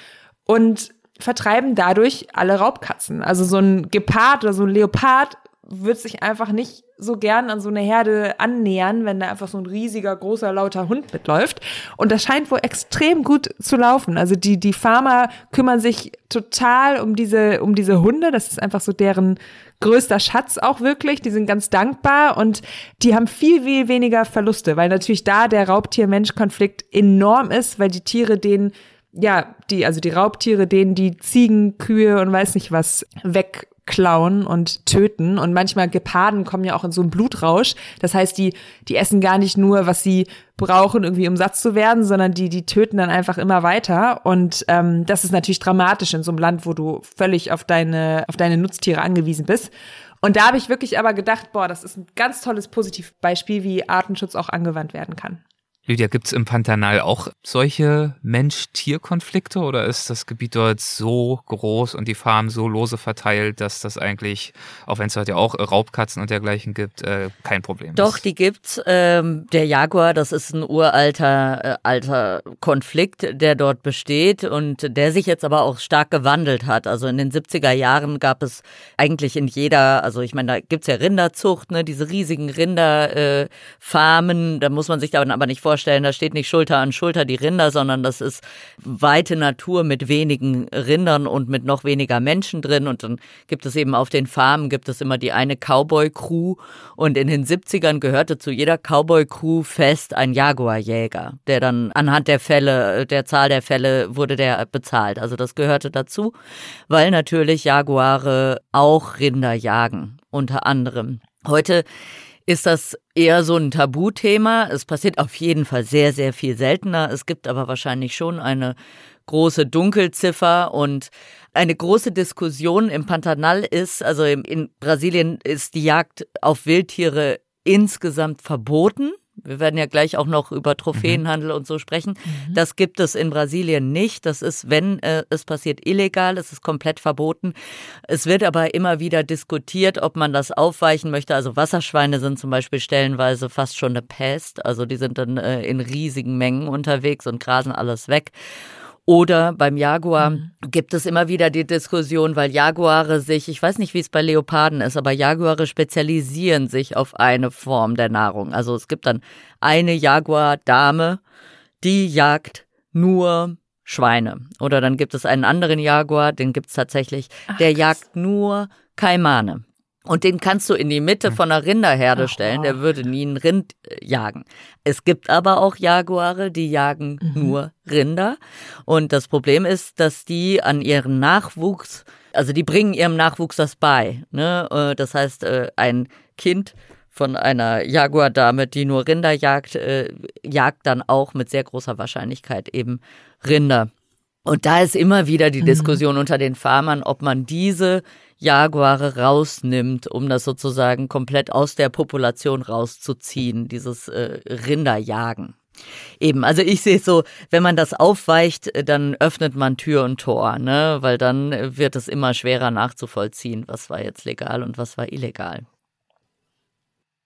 und vertreiben dadurch alle Raubkatzen. Also so ein Gepard oder so ein Leopard wird sich einfach nicht so gern an so eine Herde annähern, wenn da einfach so ein riesiger, großer, lauter Hund mitläuft. Und das scheint wohl extrem gut zu laufen. Also die, die Farmer kümmern sich total um diese, um diese Hunde. Das ist einfach so deren größter Schatz auch wirklich. Die sind ganz dankbar und die haben viel, viel weniger Verluste, weil natürlich da der Raubtier-Mensch-Konflikt enorm ist, weil die Tiere denen ja, die, also die Raubtiere, denen die Ziegen, Kühe und weiß nicht was wegklauen und töten. Und manchmal Geparden kommen ja auch in so einen Blutrausch. Das heißt, die, die essen gar nicht nur, was sie brauchen, irgendwie um satt zu werden, sondern die, die töten dann einfach immer weiter. Und ähm, das ist natürlich dramatisch in so einem Land, wo du völlig auf deine, auf deine Nutztiere angewiesen bist. Und da habe ich wirklich aber gedacht, boah, das ist ein ganz tolles Positivbeispiel, wie Artenschutz auch angewandt werden kann. Lydia, gibt es im Pantanal auch solche Mensch-Tier-Konflikte oder ist das Gebiet dort so groß und die Farmen so lose verteilt, dass das eigentlich, auch wenn es dort ja auch Raubkatzen und dergleichen gibt, äh, kein Problem Doch, ist? Doch, die gibt's. Ähm, der Jaguar, das ist ein uralter äh, alter Konflikt, der dort besteht und der sich jetzt aber auch stark gewandelt hat. Also in den 70er Jahren gab es eigentlich in jeder, also ich meine, da gibt's ja Rinderzucht, ne, diese riesigen Rinderfarmen, äh, da muss man sich dann aber nicht vorstellen, vorstellen, da steht nicht Schulter an Schulter die Rinder, sondern das ist weite Natur mit wenigen Rindern und mit noch weniger Menschen drin. Und dann gibt es eben auf den Farmen, gibt es immer die eine Cowboy-Crew. Und in den 70ern gehörte zu jeder Cowboy-Crew fest ein Jaguarjäger, der dann anhand der Fälle, der Zahl der Fälle wurde der bezahlt. Also das gehörte dazu, weil natürlich Jaguare auch Rinder jagen, unter anderem. Heute ist das eher so ein Tabuthema. Es passiert auf jeden Fall sehr, sehr viel seltener. Es gibt aber wahrscheinlich schon eine große Dunkelziffer und eine große Diskussion im Pantanal ist, also in Brasilien ist die Jagd auf Wildtiere insgesamt verboten. Wir werden ja gleich auch noch über Trophäenhandel mhm. und so sprechen. Mhm. Das gibt es in Brasilien nicht. Das ist, wenn äh, es passiert, illegal. Es ist komplett verboten. Es wird aber immer wieder diskutiert, ob man das aufweichen möchte. Also Wasserschweine sind zum Beispiel stellenweise fast schon eine Pest. Also die sind dann äh, in riesigen Mengen unterwegs und grasen alles weg. Oder beim Jaguar mhm. gibt es immer wieder die Diskussion, weil Jaguare sich, ich weiß nicht, wie es bei Leoparden ist, aber Jaguare spezialisieren sich auf eine Form der Nahrung. Also es gibt dann eine Jaguar-Dame, die jagt nur Schweine. Oder dann gibt es einen anderen Jaguar, den gibt es tatsächlich, Ach, der jagt nur Kaimane. Und den kannst du in die Mitte hm. von einer Rinderherde stellen, der würde nie ein Rind äh, jagen. Es gibt aber auch Jaguare, die jagen mhm. nur Rinder. Und das Problem ist, dass die an ihren Nachwuchs, also die bringen ihrem Nachwuchs das bei. Ne? Äh, das heißt, äh, ein Kind von einer Jaguardame, die nur Rinder jagt, jagt dann auch mit sehr großer Wahrscheinlichkeit eben Rinder. Und da ist immer wieder die mhm. Diskussion unter den Farmern, ob man diese Jaguare rausnimmt, um das sozusagen komplett aus der Population rauszuziehen, dieses äh, Rinderjagen. Eben, also ich sehe es so, wenn man das aufweicht, dann öffnet man Tür und Tor, ne? Weil dann wird es immer schwerer nachzuvollziehen, was war jetzt legal und was war illegal.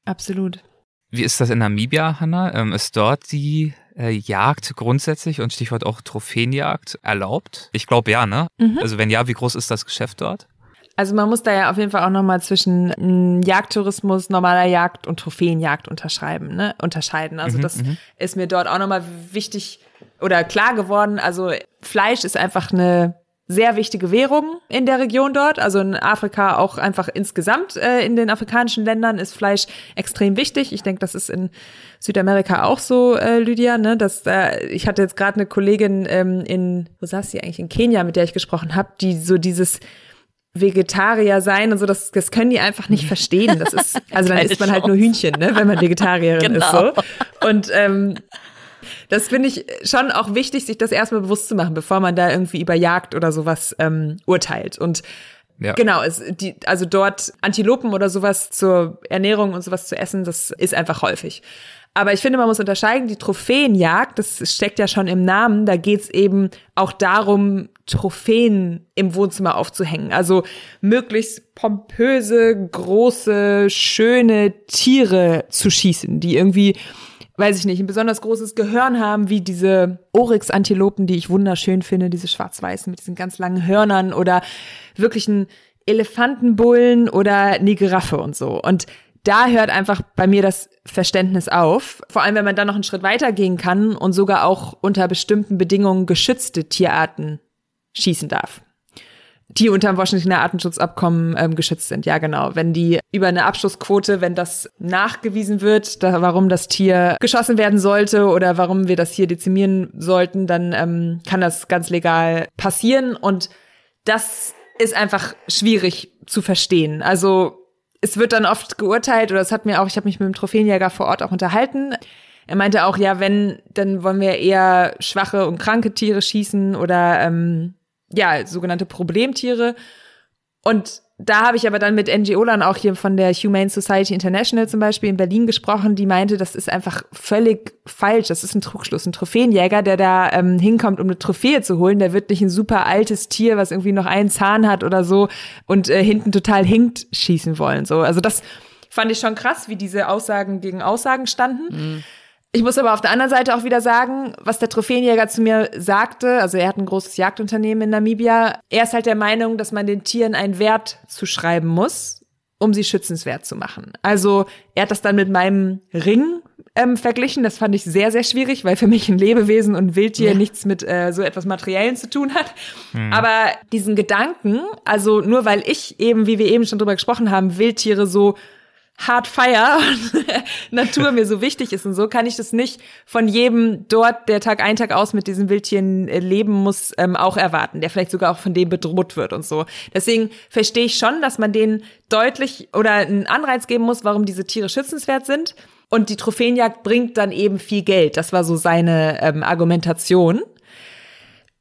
Absolut. Wie ist das in Namibia, Hanna? Ähm, ist dort die äh, Jagd grundsätzlich und Stichwort auch Trophäenjagd erlaubt? Ich glaube ja, ne? Mhm. Also wenn ja, wie groß ist das Geschäft dort? Also man muss da ja auf jeden Fall auch nochmal zwischen m, Jagdtourismus, normaler Jagd und Trophäenjagd unterschreiben, ne? unterscheiden. Also mhm, das mhm. ist mir dort auch nochmal wichtig oder klar geworden. Also Fleisch ist einfach eine sehr wichtige Währung in der Region dort. Also in Afrika auch einfach insgesamt äh, in den afrikanischen Ländern ist Fleisch extrem wichtig. Ich denke, das ist in Südamerika auch so, äh, Lydia. Ne? Das, äh, ich hatte jetzt gerade eine Kollegin ähm, in, wo saß sie eigentlich in Kenia, mit der ich gesprochen habe, die so dieses Vegetarier sein und so, das, das können die einfach nicht verstehen. Das ist, also dann isst man halt nur Hühnchen, ne, wenn man Vegetarierin genau. ist so. Und ähm, das finde ich schon auch wichtig, sich das erstmal bewusst zu machen, bevor man da irgendwie über Jagd oder sowas ähm, urteilt. Und ja. Genau, es, die, also dort Antilopen oder sowas zur Ernährung und sowas zu essen, das ist einfach häufig. Aber ich finde, man muss unterscheiden, die Trophäenjagd, das steckt ja schon im Namen, da geht's eben auch darum, Trophäen im Wohnzimmer aufzuhängen. Also möglichst pompöse, große, schöne Tiere zu schießen, die irgendwie, weiß ich nicht, ein besonders großes Gehörn haben, wie diese Oryx-Antilopen, die ich wunderschön finde, diese schwarz-weißen mit diesen ganz langen Hörnern oder wirklich ein Elefantenbullen oder eine Giraffe und so. Und da hört einfach bei mir das Verständnis auf. Vor allem, wenn man dann noch einen Schritt weiter gehen kann und sogar auch unter bestimmten Bedingungen geschützte Tierarten schießen darf. Die unter dem Washingtoner Artenschutzabkommen ähm, geschützt sind. Ja, genau. Wenn die über eine Abschussquote, wenn das nachgewiesen wird, da, warum das Tier geschossen werden sollte oder warum wir das hier dezimieren sollten, dann ähm, kann das ganz legal passieren. Und das ist einfach schwierig zu verstehen. Also es wird dann oft geurteilt, oder es hat mir auch, ich habe mich mit dem Trophäenjäger vor Ort auch unterhalten. Er meinte auch, ja, wenn, dann wollen wir eher schwache und kranke Tiere schießen oder ähm, ja, sogenannte Problemtiere. Und da habe ich aber dann mit NGO-Lern auch hier von der Humane Society International zum Beispiel in Berlin gesprochen, die meinte, das ist einfach völlig falsch. Das ist ein Trugschluss. Ein Trophäenjäger, der da ähm, hinkommt, um eine Trophäe zu holen, der wird nicht ein super altes Tier, was irgendwie noch einen Zahn hat oder so und äh, hinten total hinkt, schießen wollen. So, also das fand ich schon krass, wie diese Aussagen gegen Aussagen standen. Mhm. Ich muss aber auf der anderen Seite auch wieder sagen, was der Trophäenjäger zu mir sagte, also er hat ein großes Jagdunternehmen in Namibia, er ist halt der Meinung, dass man den Tieren einen Wert zuschreiben muss, um sie schützenswert zu machen. Also er hat das dann mit meinem Ring ähm, verglichen. Das fand ich sehr, sehr schwierig, weil für mich ein Lebewesen und Wildtier ja. nichts mit äh, so etwas Materiellen zu tun hat. Hm. Aber diesen Gedanken, also nur weil ich eben, wie wir eben schon drüber gesprochen haben, Wildtiere so hard fire und Natur mir so wichtig ist und so, kann ich das nicht von jedem dort, der Tag ein, Tag aus mit diesen Wildtieren äh, leben muss, ähm, auch erwarten, der vielleicht sogar auch von dem bedroht wird und so. Deswegen verstehe ich schon, dass man denen deutlich oder einen Anreiz geben muss, warum diese Tiere schützenswert sind. Und die Trophäenjagd bringt dann eben viel Geld. Das war so seine ähm, Argumentation.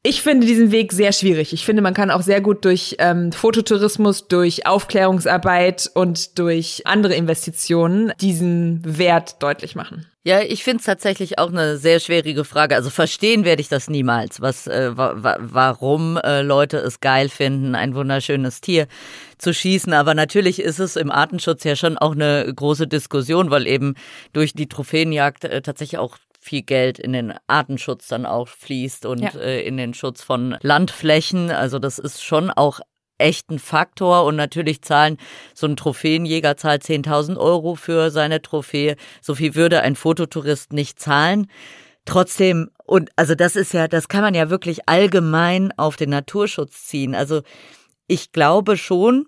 Ich finde diesen Weg sehr schwierig. Ich finde, man kann auch sehr gut durch ähm, Fototourismus, durch Aufklärungsarbeit und durch andere Investitionen diesen Wert deutlich machen. Ja, ich finde es tatsächlich auch eine sehr schwierige Frage. Also verstehen werde ich das niemals, was, äh, wa warum äh, Leute es geil finden, ein wunderschönes Tier zu schießen. Aber natürlich ist es im Artenschutz ja schon auch eine große Diskussion, weil eben durch die Trophäenjagd äh, tatsächlich auch viel Geld in den Artenschutz dann auch fließt und ja. äh, in den Schutz von Landflächen. Also das ist schon auch echt ein Faktor und natürlich zahlen so ein Trophäenjäger zahlt 10.000 Euro für seine Trophäe. So viel würde ein Fototourist nicht zahlen. Trotzdem, und also das ist ja, das kann man ja wirklich allgemein auf den Naturschutz ziehen. Also ich glaube schon,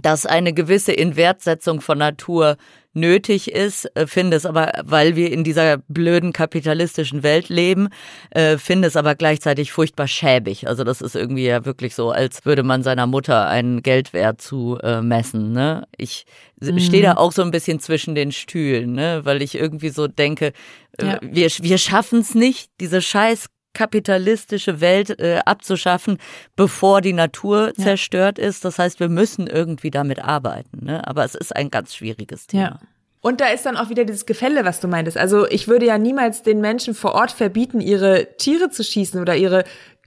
dass eine gewisse Inwertsetzung von Natur nötig ist, äh, finde es aber, weil wir in dieser blöden kapitalistischen Welt leben, äh, finde es aber gleichzeitig furchtbar schäbig. Also das ist irgendwie ja wirklich so, als würde man seiner Mutter einen Geldwert zu äh, messen. Ne? Ich mhm. stehe da auch so ein bisschen zwischen den Stühlen, ne? weil ich irgendwie so denke, ja. wir, wir schaffen es nicht, diese scheiß kapitalistische Welt äh, abzuschaffen, bevor die Natur ja. zerstört ist. Das heißt, wir müssen irgendwie damit arbeiten. Ne? Aber es ist ein ganz schwieriges Thema. Ja. Und da ist dann auch wieder dieses Gefälle, was du meintest. Also ich würde ja niemals den Menschen vor Ort verbieten, ihre Tiere zu schießen oder ihre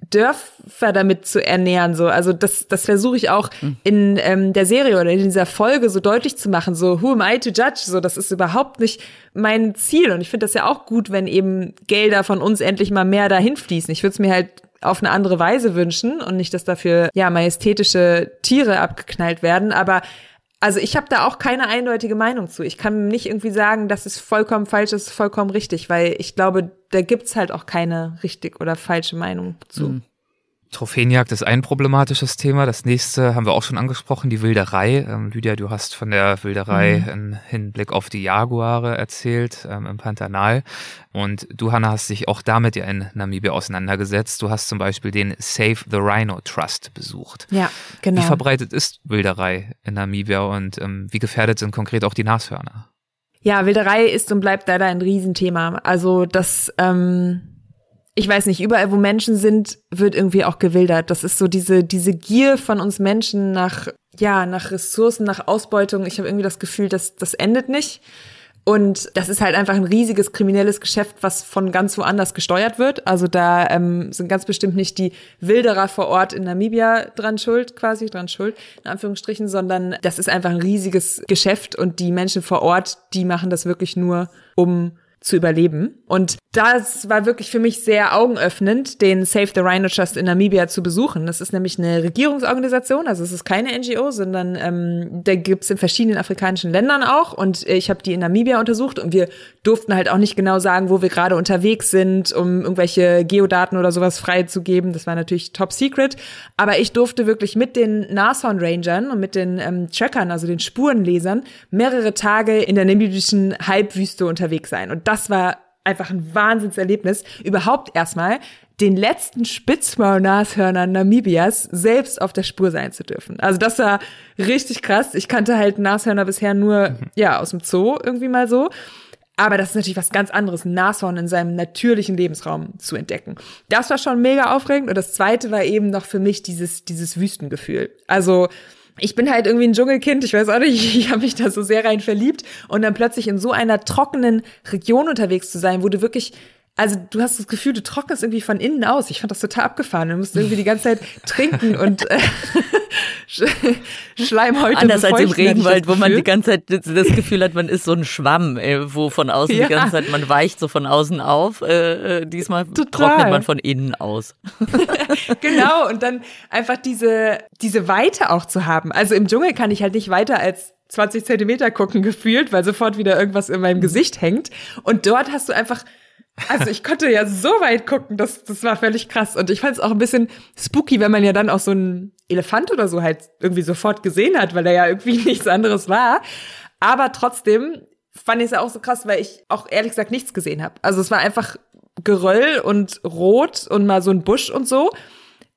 Dörfer damit zu ernähren. So, also das, das versuche ich auch hm. in ähm, der Serie oder in dieser Folge so deutlich zu machen. So, who am I to judge? So, das ist überhaupt nicht mein Ziel. Und ich finde das ja auch gut, wenn eben Gelder von uns endlich mal mehr dahin fließen. Ich würde es mir halt auf eine andere Weise wünschen und nicht, dass dafür ja majestätische Tiere abgeknallt werden. Aber also ich habe da auch keine eindeutige Meinung zu. Ich kann nicht irgendwie sagen, das ist vollkommen falsch, das ist vollkommen richtig, weil ich glaube, da gibt's halt auch keine richtig oder falsche Meinung zu. Mhm. Trophäenjagd ist ein problematisches Thema. Das nächste haben wir auch schon angesprochen, die Wilderei. Ähm, Lydia, du hast von der Wilderei mhm. im Hinblick auf die Jaguare erzählt ähm, im Pantanal. Und du, Hanna, hast dich auch damit ja in Namibia auseinandergesetzt. Du hast zum Beispiel den Save the Rhino Trust besucht. Ja, genau. Wie verbreitet ist Wilderei in Namibia und ähm, wie gefährdet sind konkret auch die Nashörner? Ja, Wilderei ist und bleibt leider ein Riesenthema. Also das ähm ich weiß nicht, überall, wo Menschen sind, wird irgendwie auch gewildert. Das ist so diese, diese Gier von uns Menschen nach, ja, nach Ressourcen, nach Ausbeutung. Ich habe irgendwie das Gefühl, dass das endet nicht. Und das ist halt einfach ein riesiges kriminelles Geschäft, was von ganz woanders gesteuert wird. Also da ähm, sind ganz bestimmt nicht die Wilderer vor Ort in Namibia dran schuld, quasi dran schuld, in Anführungsstrichen, sondern das ist einfach ein riesiges Geschäft und die Menschen vor Ort, die machen das wirklich nur, um zu überleben. Und das war wirklich für mich sehr augenöffnend, den Save the Rhino Trust in Namibia zu besuchen. Das ist nämlich eine Regierungsorganisation, also es ist keine NGO, sondern ähm, da gibt's in verschiedenen afrikanischen Ländern auch. Und ich habe die in Namibia untersucht und wir durften halt auch nicht genau sagen, wo wir gerade unterwegs sind, um irgendwelche Geodaten oder sowas freizugeben. Das war natürlich top secret. Aber ich durfte wirklich mit den Nashorn Rangern und mit den ähm, Trackern, also den Spurenlesern, mehrere Tage in der namibischen Halbwüste unterwegs sein. Und das war einfach ein Wahnsinnserlebnis, überhaupt erstmal den letzten Spitzmaulnashörnern Namibias selbst auf der Spur sein zu dürfen. Also das war richtig krass. Ich kannte halt Nashörner bisher nur, mhm. ja, aus dem Zoo irgendwie mal so. Aber das ist natürlich was ganz anderes, ein Nashorn in seinem natürlichen Lebensraum zu entdecken. Das war schon mega aufregend. Und das zweite war eben noch für mich dieses, dieses Wüstengefühl. Also, ich bin halt irgendwie ein Dschungelkind, ich weiß auch nicht, ich habe mich da so sehr rein verliebt. Und dann plötzlich in so einer trockenen Region unterwegs zu sein, wo du wirklich also du hast das Gefühl, du trocknest irgendwie von innen aus. Ich fand das total abgefahren. Du musst irgendwie die ganze Zeit trinken und äh, Schleimhäute Anders als im Regenwald, wo man die ganze Zeit das Gefühl hat, man ist so ein Schwamm, äh, wo von außen ja. die ganze Zeit, man weicht so von außen auf. Äh, äh diesmal Total. trocknet man von innen aus. genau, und dann einfach diese, diese Weite auch zu haben. Also im Dschungel kann ich halt nicht weiter als 20 Zentimeter gucken gefühlt, weil sofort wieder irgendwas in meinem Gesicht hängt. Und dort hast du einfach also ich konnte ja so weit gucken, das, das war völlig krass. Und ich fand es auch ein bisschen spooky, wenn man ja dann auch so einen Elefant oder so halt irgendwie sofort gesehen hat, weil er ja irgendwie nichts anderes war. Aber trotzdem fand ich es ja auch so krass, weil ich auch ehrlich gesagt nichts gesehen habe. Also es war einfach Geröll und Rot und mal so ein Busch und so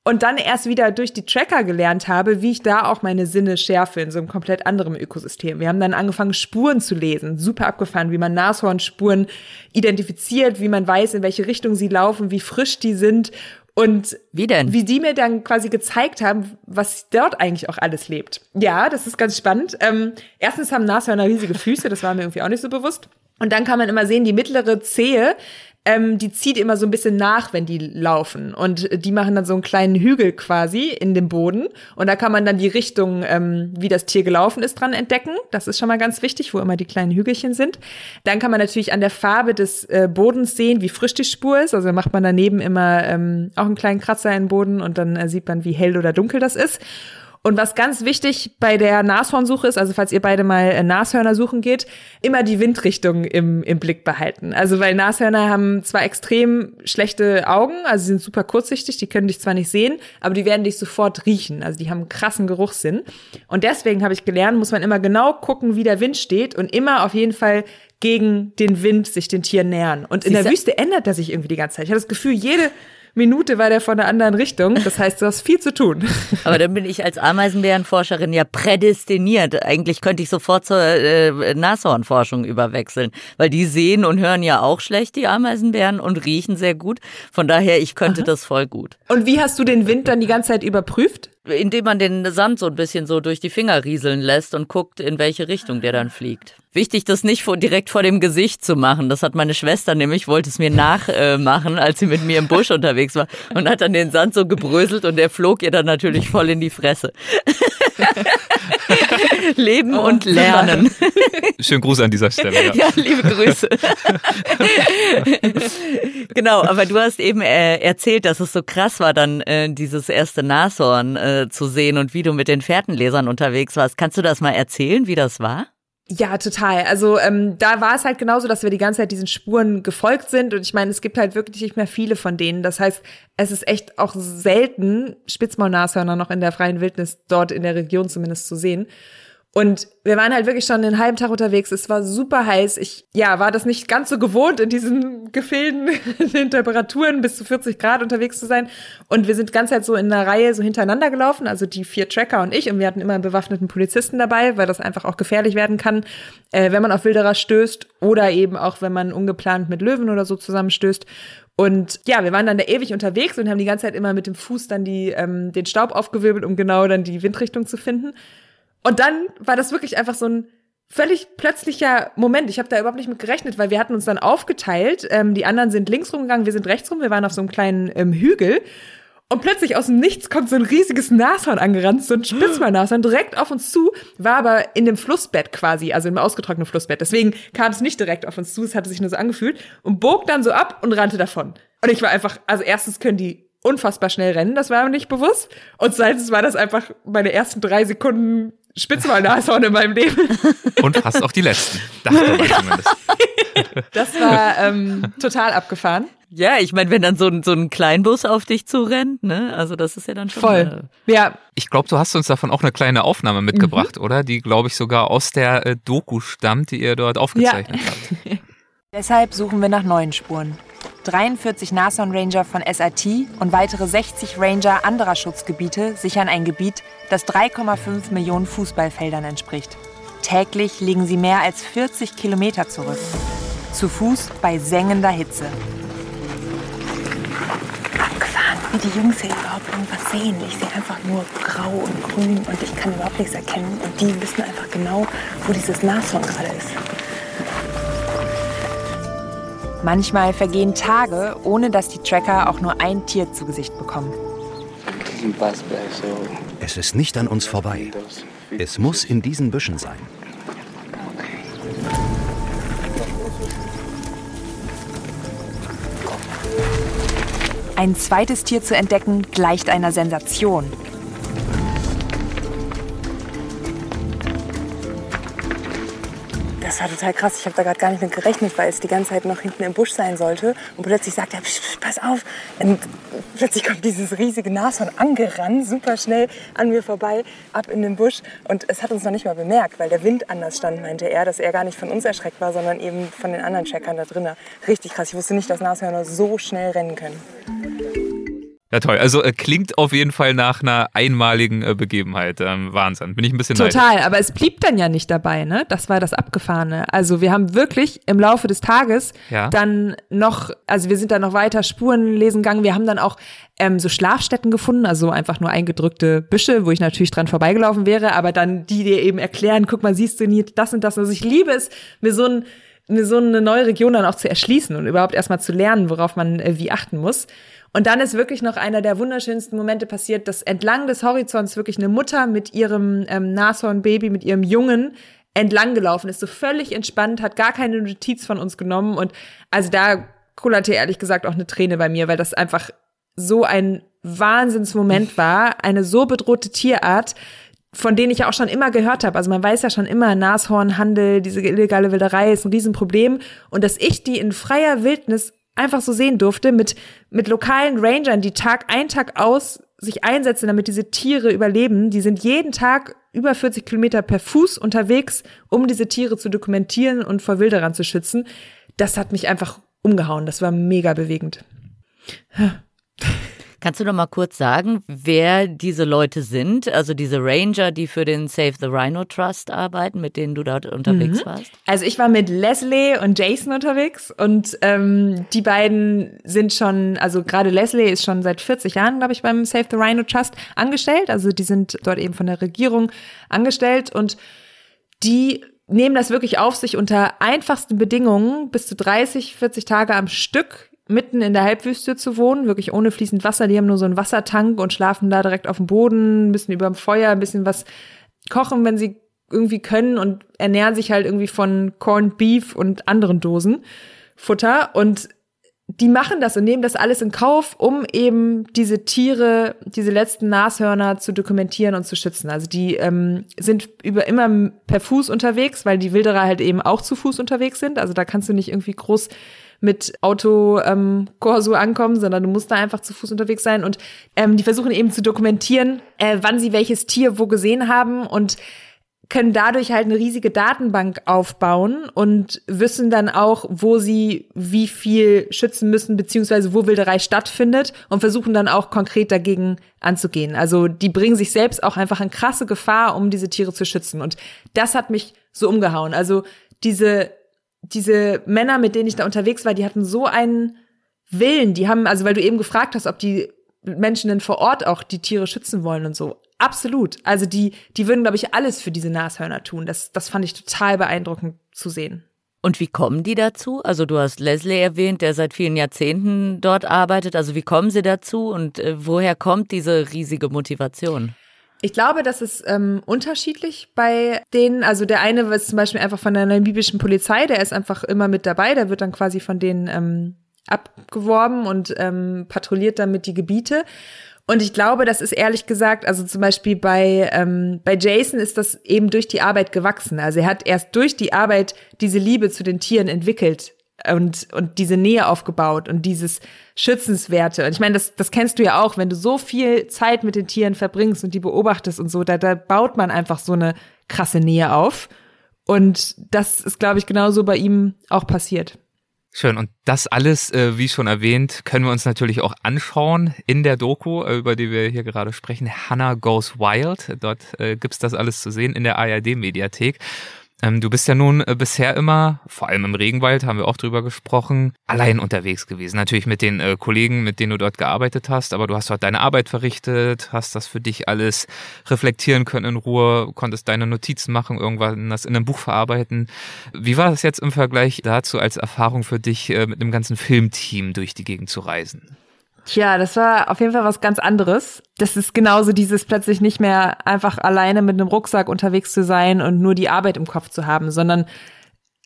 und dann erst wieder durch die Tracker gelernt habe, wie ich da auch meine Sinne schärfe in so einem komplett anderen Ökosystem. Wir haben dann angefangen, Spuren zu lesen. Super abgefahren, wie man Nashornspuren identifiziert, wie man weiß, in welche Richtung sie laufen, wie frisch die sind und wie denn? Wie die mir dann quasi gezeigt haben, was dort eigentlich auch alles lebt. Ja, das ist ganz spannend. Ähm, erstens haben Nashörner riesige Füße, das war mir irgendwie auch nicht so bewusst. Und dann kann man immer sehen, die mittlere Zehe ähm, die zieht immer so ein bisschen nach, wenn die laufen. Und die machen dann so einen kleinen Hügel quasi in dem Boden. Und da kann man dann die Richtung, ähm, wie das Tier gelaufen ist, dran entdecken. Das ist schon mal ganz wichtig, wo immer die kleinen Hügelchen sind. Dann kann man natürlich an der Farbe des äh, Bodens sehen, wie frisch die Spur ist. Also macht man daneben immer ähm, auch einen kleinen Kratzer in den Boden und dann äh, sieht man, wie hell oder dunkel das ist. Und was ganz wichtig bei der Nashornsuche ist, also falls ihr beide mal äh, Nashörner suchen geht, immer die Windrichtung im, im Blick behalten. Also weil Nashörner haben zwar extrem schlechte Augen, also sie sind super kurzsichtig, die können dich zwar nicht sehen, aber die werden dich sofort riechen. Also die haben einen krassen Geruchssinn. Und deswegen habe ich gelernt, muss man immer genau gucken, wie der Wind steht und immer auf jeden Fall gegen den Wind sich den Tieren nähern. Und in der Wüste ändert er sich irgendwie die ganze Zeit. Ich habe das Gefühl, jede Minute war der von der anderen Richtung. Das heißt, du hast viel zu tun. Aber dann bin ich als Ameisenbärenforscherin ja prädestiniert. Eigentlich könnte ich sofort zur äh, Nashornforschung überwechseln, weil die sehen und hören ja auch schlecht, die Ameisenbären, und riechen sehr gut. Von daher, ich könnte Aha. das voll gut. Und wie hast du den Wind dann die ganze Zeit überprüft? Indem man den Sand so ein bisschen so durch die Finger rieseln lässt und guckt, in welche Richtung der dann fliegt. Wichtig, das nicht vor, direkt vor dem Gesicht zu machen. Das hat meine Schwester nämlich, wollte es mir nachmachen, äh, als sie mit mir im Busch unterwegs war und hat dann den Sand so gebröselt und der flog ihr dann natürlich voll in die Fresse. Leben oh, und Lernen. Schönen Gruß an dieser Stelle. Ja, ja liebe Grüße. genau, aber du hast eben äh, erzählt, dass es so krass war, dann äh, dieses erste Nashorn äh, zu sehen und wie du mit den Fährtenlesern unterwegs warst. Kannst du das mal erzählen, wie das war? Ja, total. Also ähm, da war es halt genauso, dass wir die ganze Zeit diesen Spuren gefolgt sind. Und ich meine, es gibt halt wirklich nicht mehr viele von denen. Das heißt, es ist echt auch selten, Spitzmaulnashörner noch in der freien Wildnis dort in der Region zumindest zu sehen. Und wir waren halt wirklich schon einen halben Tag unterwegs. Es war super heiß. Ich, ja, war das nicht ganz so gewohnt, in diesen Gefilden, in den Temperaturen bis zu 40 Grad unterwegs zu sein. Und wir sind ganz halt so in einer Reihe so hintereinander gelaufen, also die vier Tracker und ich. Und wir hatten immer einen bewaffneten Polizisten dabei, weil das einfach auch gefährlich werden kann, äh, wenn man auf Wilderer stößt oder eben auch, wenn man ungeplant mit Löwen oder so zusammenstößt. Und ja, wir waren dann da ewig unterwegs und haben die ganze Zeit immer mit dem Fuß dann die, ähm, den Staub aufgewirbelt, um genau dann die Windrichtung zu finden. Und dann war das wirklich einfach so ein völlig plötzlicher Moment. Ich habe da überhaupt nicht mit gerechnet, weil wir hatten uns dann aufgeteilt. Ähm, die anderen sind links rumgegangen, wir sind rechts rum. Wir waren auf so einem kleinen ähm, Hügel. Und plötzlich aus dem Nichts kommt so ein riesiges Nashorn angerannt, so ein Spitzmalnashorn direkt auf uns zu, war aber in dem Flussbett quasi, also im ausgetrockneten Flussbett. Deswegen kam es nicht direkt auf uns zu, es hatte sich nur so angefühlt und bog dann so ab und rannte davon. Und ich war einfach, also erstens können die unfassbar schnell rennen, das war mir nicht bewusst. Und zweitens war das einfach meine ersten drei Sekunden Spitzmalnashorn in meinem Leben. Und fast auch die letzten, dachte man zumindest. Das war ähm, total abgefahren. Ja, ich meine, wenn dann so ein, so ein Kleinbus auf dich zurennt, ne? Also das ist ja dann schon. Voll. Äh, ja. Ich glaube, du hast uns davon auch eine kleine Aufnahme mitgebracht, mhm. oder? Die, glaube ich, sogar aus der äh, Doku stammt, die ihr dort aufgezeichnet ja. habt. Deshalb suchen wir nach neuen Spuren. 43 Nashorn Ranger von SAT und weitere 60 Ranger anderer Schutzgebiete sichern ein Gebiet, das 3,5 Millionen Fußballfeldern entspricht. Täglich legen sie mehr als 40 Kilometer zurück. Zu Fuß bei sengender Hitze. Abgefahren, wie die Jungs hier überhaupt irgendwas sehen. Ich sehe einfach nur grau und grün und ich kann überhaupt nichts erkennen. Und die wissen einfach genau, wo dieses Nashorn gerade ist. Manchmal vergehen Tage, ohne dass die Tracker auch nur ein Tier zu Gesicht bekommen. Es ist nicht an uns vorbei. Es muss in diesen Büschen sein. Ein zweites Tier zu entdecken gleicht einer Sensation. Das war total krass. Ich habe da gerade gar nicht mit gerechnet, weil es die ganze Zeit noch hinten im Busch sein sollte. Und plötzlich sagt er, psch, psch, pass auf. Und plötzlich kommt dieses riesige Nashorn angerannt, super schnell an mir vorbei, ab in den Busch. Und es hat uns noch nicht mal bemerkt, weil der Wind anders stand, meinte er, dass er gar nicht von uns erschreckt war, sondern eben von den anderen Checkern da drinnen. Richtig krass. Ich wusste nicht, dass Nashörner so schnell rennen können. Ja, toll. Also äh, klingt auf jeden Fall nach einer einmaligen äh, Begebenheit. Ähm, Wahnsinn. Bin ich ein bisschen Total, neidisch. aber es blieb dann ja nicht dabei, ne? Das war das Abgefahrene. Also wir haben wirklich im Laufe des Tages Ja. dann noch, also wir sind dann noch weiter Spuren lesen gegangen. Wir haben dann auch ähm, so Schlafstätten gefunden, also einfach nur eingedrückte Büsche, wo ich natürlich dran vorbeigelaufen wäre, aber dann die dir eben erklären, guck mal, siehst du nicht das und das. Also ich liebe es, mir so ein mir so eine neue Region dann auch zu erschließen und überhaupt erstmal zu lernen, worauf man äh, wie achten muss. Und dann ist wirklich noch einer der wunderschönsten Momente passiert, dass entlang des Horizonts wirklich eine Mutter mit ihrem ähm, Nashorn-Baby, mit ihrem Jungen entlang gelaufen ist, so völlig entspannt, hat gar keine Notiz von uns genommen und also da kullerte ehrlich gesagt auch eine Träne bei mir, weil das einfach so ein Wahnsinnsmoment war, eine so bedrohte Tierart, von denen ich ja auch schon immer gehört habe. Also man weiß ja schon immer, Nashornhandel, diese illegale Wilderei ist ein Riesenproblem. Und dass ich die in freier Wildnis einfach so sehen durfte mit, mit lokalen Rangern, die Tag ein, Tag aus sich einsetzen, damit diese Tiere überleben. Die sind jeden Tag über 40 Kilometer per Fuß unterwegs, um diese Tiere zu dokumentieren und vor Wilderern zu schützen. Das hat mich einfach umgehauen. Das war mega bewegend. Kannst du noch mal kurz sagen, wer diese Leute sind? Also diese Ranger, die für den Save the Rhino Trust arbeiten, mit denen du dort unterwegs warst? Also ich war mit Leslie und Jason unterwegs und ähm, die beiden sind schon, also gerade Leslie ist schon seit 40 Jahren, glaube ich, beim Save the Rhino Trust angestellt. Also die sind dort eben von der Regierung angestellt und die nehmen das wirklich auf sich unter einfachsten Bedingungen bis zu 30, 40 Tage am Stück mitten in der Halbwüste zu wohnen, wirklich ohne fließend Wasser. Die haben nur so einen Wassertank und schlafen da direkt auf dem Boden, ein bisschen über dem Feuer, ein bisschen was kochen, wenn sie irgendwie können und ernähren sich halt irgendwie von Corned Beef und anderen Dosen Futter und die machen das und nehmen das alles in Kauf, um eben diese Tiere, diese letzten Nashörner zu dokumentieren und zu schützen. Also die ähm, sind über immer per Fuß unterwegs, weil die Wilderer halt eben auch zu Fuß unterwegs sind. Also da kannst du nicht irgendwie groß mit Auto ähm, Corso ankommen, sondern du musst da einfach zu Fuß unterwegs sein. Und ähm, die versuchen eben zu dokumentieren, äh, wann sie welches Tier wo gesehen haben und können dadurch halt eine riesige Datenbank aufbauen und wissen dann auch, wo sie wie viel schützen müssen, beziehungsweise wo Wilderei stattfindet und versuchen dann auch konkret dagegen anzugehen. Also die bringen sich selbst auch einfach in krasse Gefahr, um diese Tiere zu schützen. Und das hat mich so umgehauen. Also diese, diese Männer, mit denen ich da unterwegs war, die hatten so einen Willen. Die haben, also weil du eben gefragt hast, ob die Menschen denn vor Ort auch die Tiere schützen wollen und so. Absolut. Also die, die würden, glaube ich, alles für diese Nashörner tun. Das, das fand ich total beeindruckend zu sehen. Und wie kommen die dazu? Also du hast Leslie erwähnt, der seit vielen Jahrzehnten dort arbeitet. Also wie kommen sie dazu und äh, woher kommt diese riesige Motivation? Ich glaube, das ist ähm, unterschiedlich bei denen. Also der eine ist zum Beispiel einfach von der namibischen Polizei, der ist einfach immer mit dabei, der wird dann quasi von denen ähm, abgeworben und ähm, patrouilliert damit die Gebiete. Und ich glaube, das ist ehrlich gesagt, also zum Beispiel bei, ähm, bei Jason ist das eben durch die Arbeit gewachsen. Also er hat erst durch die Arbeit diese Liebe zu den Tieren entwickelt und, und diese Nähe aufgebaut und dieses Schützenswerte. Und ich meine, das, das kennst du ja auch, wenn du so viel Zeit mit den Tieren verbringst und die beobachtest und so, da, da baut man einfach so eine krasse Nähe auf. Und das ist, glaube ich, genauso bei ihm auch passiert. Schön. Und das alles, äh, wie schon erwähnt, können wir uns natürlich auch anschauen in der Doku, äh, über die wir hier gerade sprechen. Hannah Goes Wild. Dort äh, gibt's das alles zu sehen in der ARD-Mediathek. Ähm, du bist ja nun äh, bisher immer, vor allem im Regenwald, haben wir auch drüber gesprochen, allein unterwegs gewesen. Natürlich mit den äh, Kollegen, mit denen du dort gearbeitet hast, aber du hast dort deine Arbeit verrichtet, hast das für dich alles reflektieren können in Ruhe, konntest deine Notizen machen, irgendwann das in einem Buch verarbeiten. Wie war das jetzt im Vergleich dazu als Erfahrung für dich, äh, mit einem ganzen Filmteam durch die Gegend zu reisen? Tja, das war auf jeden Fall was ganz anderes. Das ist genauso dieses plötzlich nicht mehr einfach alleine mit einem Rucksack unterwegs zu sein und nur die Arbeit im Kopf zu haben, sondern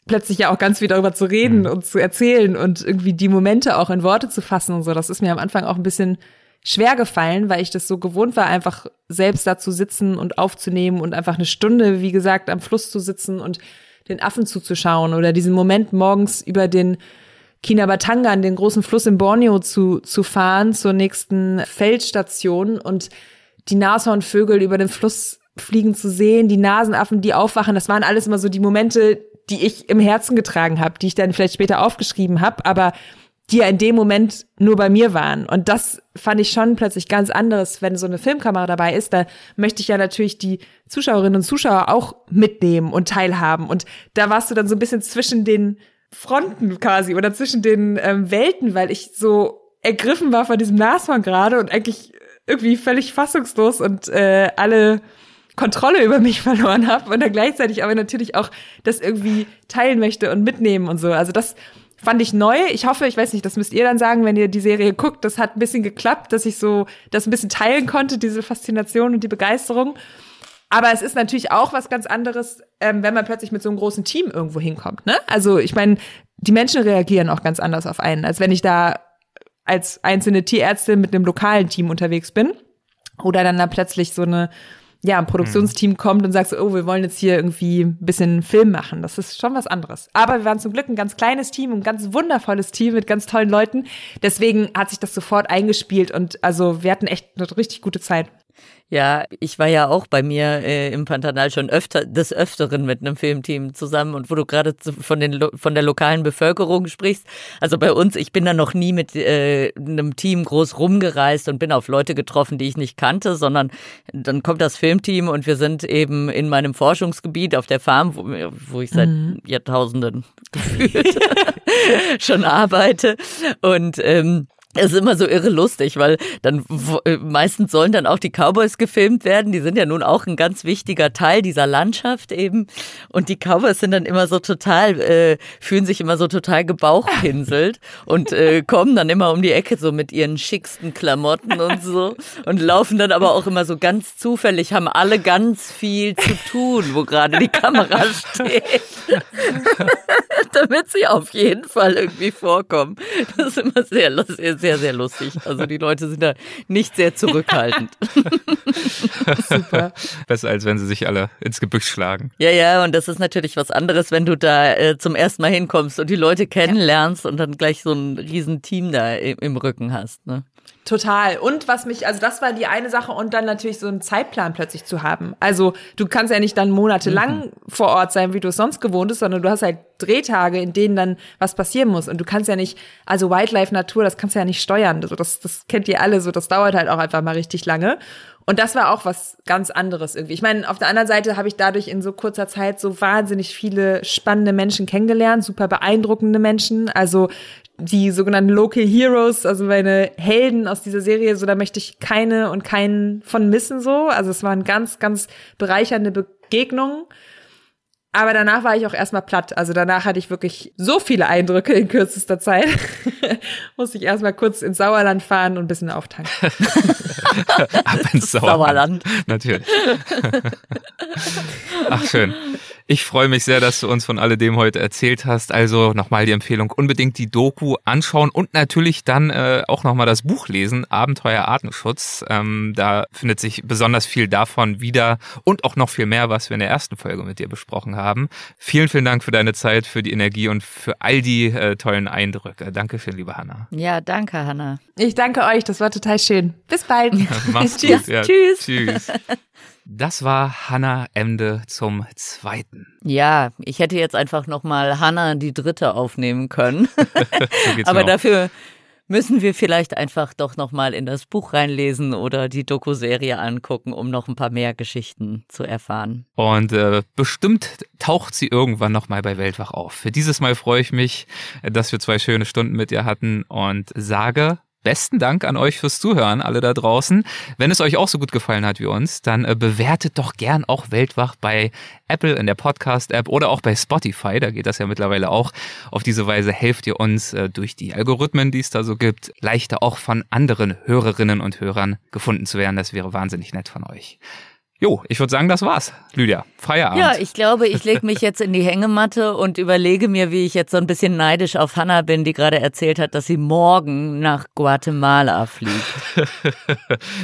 plötzlich ja auch ganz viel darüber zu reden mhm. und zu erzählen und irgendwie die Momente auch in Worte zu fassen und so. Das ist mir am Anfang auch ein bisschen schwer gefallen, weil ich das so gewohnt war, einfach selbst da zu sitzen und aufzunehmen und einfach eine Stunde, wie gesagt, am Fluss zu sitzen und den Affen zuzuschauen oder diesen Moment morgens über den Kinabatanga, an den großen Fluss in Borneo zu, zu fahren, zur nächsten Feldstation und die Nashornvögel über den Fluss fliegen zu sehen, die Nasenaffen, die aufwachen, das waren alles immer so die Momente, die ich im Herzen getragen habe, die ich dann vielleicht später aufgeschrieben habe, aber die ja in dem Moment nur bei mir waren. Und das fand ich schon plötzlich ganz anderes, wenn so eine Filmkamera dabei ist. Da möchte ich ja natürlich die Zuschauerinnen und Zuschauer auch mitnehmen und teilhaben. Und da warst du dann so ein bisschen zwischen den Fronten quasi oder zwischen den ähm, Welten, weil ich so ergriffen war von diesem Nashorn gerade und eigentlich irgendwie völlig fassungslos und äh, alle Kontrolle über mich verloren habe und dann gleichzeitig aber natürlich auch das irgendwie teilen möchte und mitnehmen und so. Also das fand ich neu. Ich hoffe, ich weiß nicht, das müsst ihr dann sagen, wenn ihr die Serie guckt. Das hat ein bisschen geklappt, dass ich so das ein bisschen teilen konnte, diese Faszination und die Begeisterung. Aber es ist natürlich auch was ganz anderes, ähm, wenn man plötzlich mit so einem großen Team irgendwo hinkommt. Ne? Also ich meine, die Menschen reagieren auch ganz anders auf einen, als wenn ich da als einzelne Tierärztin mit einem lokalen Team unterwegs bin. Oder dann da plötzlich so eine, ja, ein Produktionsteam mhm. kommt und sagt so, oh, wir wollen jetzt hier irgendwie ein bisschen Film machen. Das ist schon was anderes. Aber wir waren zum Glück ein ganz kleines Team, ein ganz wundervolles Team mit ganz tollen Leuten. Deswegen hat sich das sofort eingespielt und also wir hatten echt eine richtig gute Zeit. Ja, ich war ja auch bei mir äh, im Pantanal schon öfter des Öfteren mit einem Filmteam zusammen und wo du gerade von den von der lokalen Bevölkerung sprichst. Also bei uns, ich bin da noch nie mit äh, einem Team groß rumgereist und bin auf Leute getroffen, die ich nicht kannte, sondern dann kommt das Filmteam und wir sind eben in meinem Forschungsgebiet auf der Farm, wo, wo ich seit mhm. Jahrtausenden gefühlt schon arbeite und ähm, es ist immer so irre lustig, weil dann äh, meistens sollen dann auch die Cowboys gefilmt werden. Die sind ja nun auch ein ganz wichtiger Teil dieser Landschaft eben. Und die Cowboys sind dann immer so total, äh, fühlen sich immer so total gebauchpinselt und äh, kommen dann immer um die Ecke so mit ihren schicksten Klamotten und so und laufen dann aber auch immer so ganz zufällig, haben alle ganz viel zu tun, wo gerade die Kamera steht. Damit sie auf jeden Fall irgendwie vorkommen. Das ist immer sehr lustig sehr, sehr lustig. Also die Leute sind da nicht sehr zurückhaltend. Super. Besser als wenn sie sich alle ins Gebüsch schlagen. Ja, ja, und das ist natürlich was anderes, wenn du da äh, zum ersten Mal hinkommst und die Leute kennenlernst und dann gleich so ein riesen Team da im, im Rücken hast. Ne? Total. Und was mich, also das war die eine Sache und dann natürlich so einen Zeitplan plötzlich zu haben. Also du kannst ja nicht dann monatelang mhm. vor Ort sein, wie du es sonst gewohnt bist, sondern du hast halt Drehtage, in denen dann was passieren muss. Und du kannst ja nicht, also Wildlife Natur, das kannst du ja nicht steuern. Also das, das kennt ihr alle so, das dauert halt auch einfach mal richtig lange. Und das war auch was ganz anderes irgendwie. Ich meine, auf der anderen Seite habe ich dadurch in so kurzer Zeit so wahnsinnig viele spannende Menschen kennengelernt, super beeindruckende Menschen. Also die sogenannten Local Heroes, also meine Helden aus dieser Serie, so da möchte ich keine und keinen von missen so. Also es waren ganz, ganz bereichernde Begegnungen. Aber danach war ich auch erstmal platt. Also danach hatte ich wirklich so viele Eindrücke in kürzester Zeit. Musste ich erstmal kurz ins Sauerland fahren und ein bisschen auftanken. Ab ins Sauerland. Sauerland. Natürlich. Ach, schön. Ich freue mich sehr, dass du uns von alledem heute erzählt hast. Also nochmal die Empfehlung, unbedingt die Doku anschauen und natürlich dann äh, auch nochmal das Buch lesen, Abenteuer Artenschutz. Ähm, da findet sich besonders viel davon wieder und auch noch viel mehr, was wir in der ersten Folge mit dir besprochen haben. Vielen, vielen Dank für deine Zeit, für die Energie und für all die äh, tollen Eindrücke. Danke schön, liebe Hanna. Ja, danke, Hanna. Ich danke euch, das war total schön. Bis bald. Mach's gut. Ja, tschüss. Tschüss. Das war Hanna Emde zum zweiten. Ja, ich hätte jetzt einfach nochmal Hanna die dritte aufnehmen können. so Aber dafür müssen wir vielleicht einfach doch nochmal in das Buch reinlesen oder die Doku-Serie angucken, um noch ein paar mehr Geschichten zu erfahren. Und äh, bestimmt taucht sie irgendwann nochmal bei Weltwach auf. Für dieses Mal freue ich mich, dass wir zwei schöne Stunden mit ihr hatten und sage besten Dank an euch fürs Zuhören, alle da draußen. Wenn es euch auch so gut gefallen hat wie uns, dann äh, bewertet doch gern auch Weltwach bei Apple in der Podcast-App oder auch bei Spotify. Da geht das ja mittlerweile auch. Auf diese Weise helft ihr uns äh, durch die Algorithmen, die es da so gibt, leichter auch von anderen Hörerinnen und Hörern gefunden zu werden. Das wäre wahnsinnig nett von euch. Jo, ich würde sagen, das war's. Lydia, Feierabend. Ja, ich glaube, ich lege mich jetzt in die Hängematte und überlege mir, wie ich jetzt so ein bisschen neidisch auf Hannah bin, die gerade erzählt hat, dass sie morgen nach Guatemala fliegt.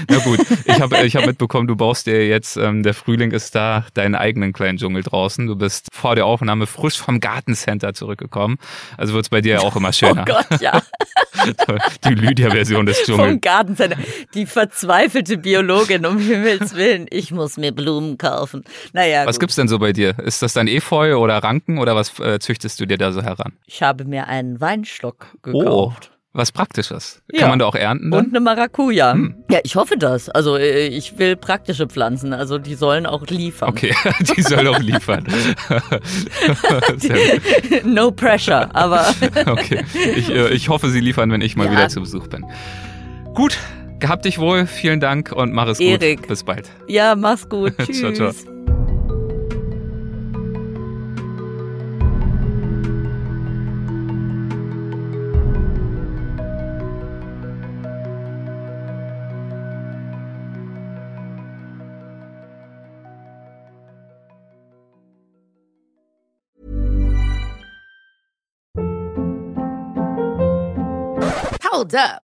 Na gut, ich habe ich hab mitbekommen, du baust dir jetzt, ähm, der Frühling ist da, deinen eigenen kleinen Dschungel draußen. Du bist vor der Aufnahme frisch vom Gartencenter zurückgekommen. Also wird's bei dir ja auch immer schöner. Oh Gott, ja. die Lydia-Version des Dschungels. Vom Gartencenter. Die verzweifelte Biologin, um Himmels Willen. Ich muss mir Blumen kaufen. Naja. Was gut. gibt's denn so bei dir? Ist das dann Efeu oder Ranken oder was äh, züchtest du dir da so heran? Ich habe mir einen Weinstock gekauft. Oh, was Praktisches. Ja. Kann man da auch ernten dann? Und eine Maracuja. Ja, ich hoffe das. Also äh, ich will praktische Pflanzen, also die sollen auch liefern. Okay, die soll auch liefern. No pressure, aber okay. Ich, äh, ich hoffe, sie liefern, wenn ich mal Ja. wieder zu Besuch bin. Gut, gehabt dich wohl. Vielen Dank und mach es Erik. gut. Bis bald. ja, mach's gut. Tschüss. Ciao, ciao. Hold up.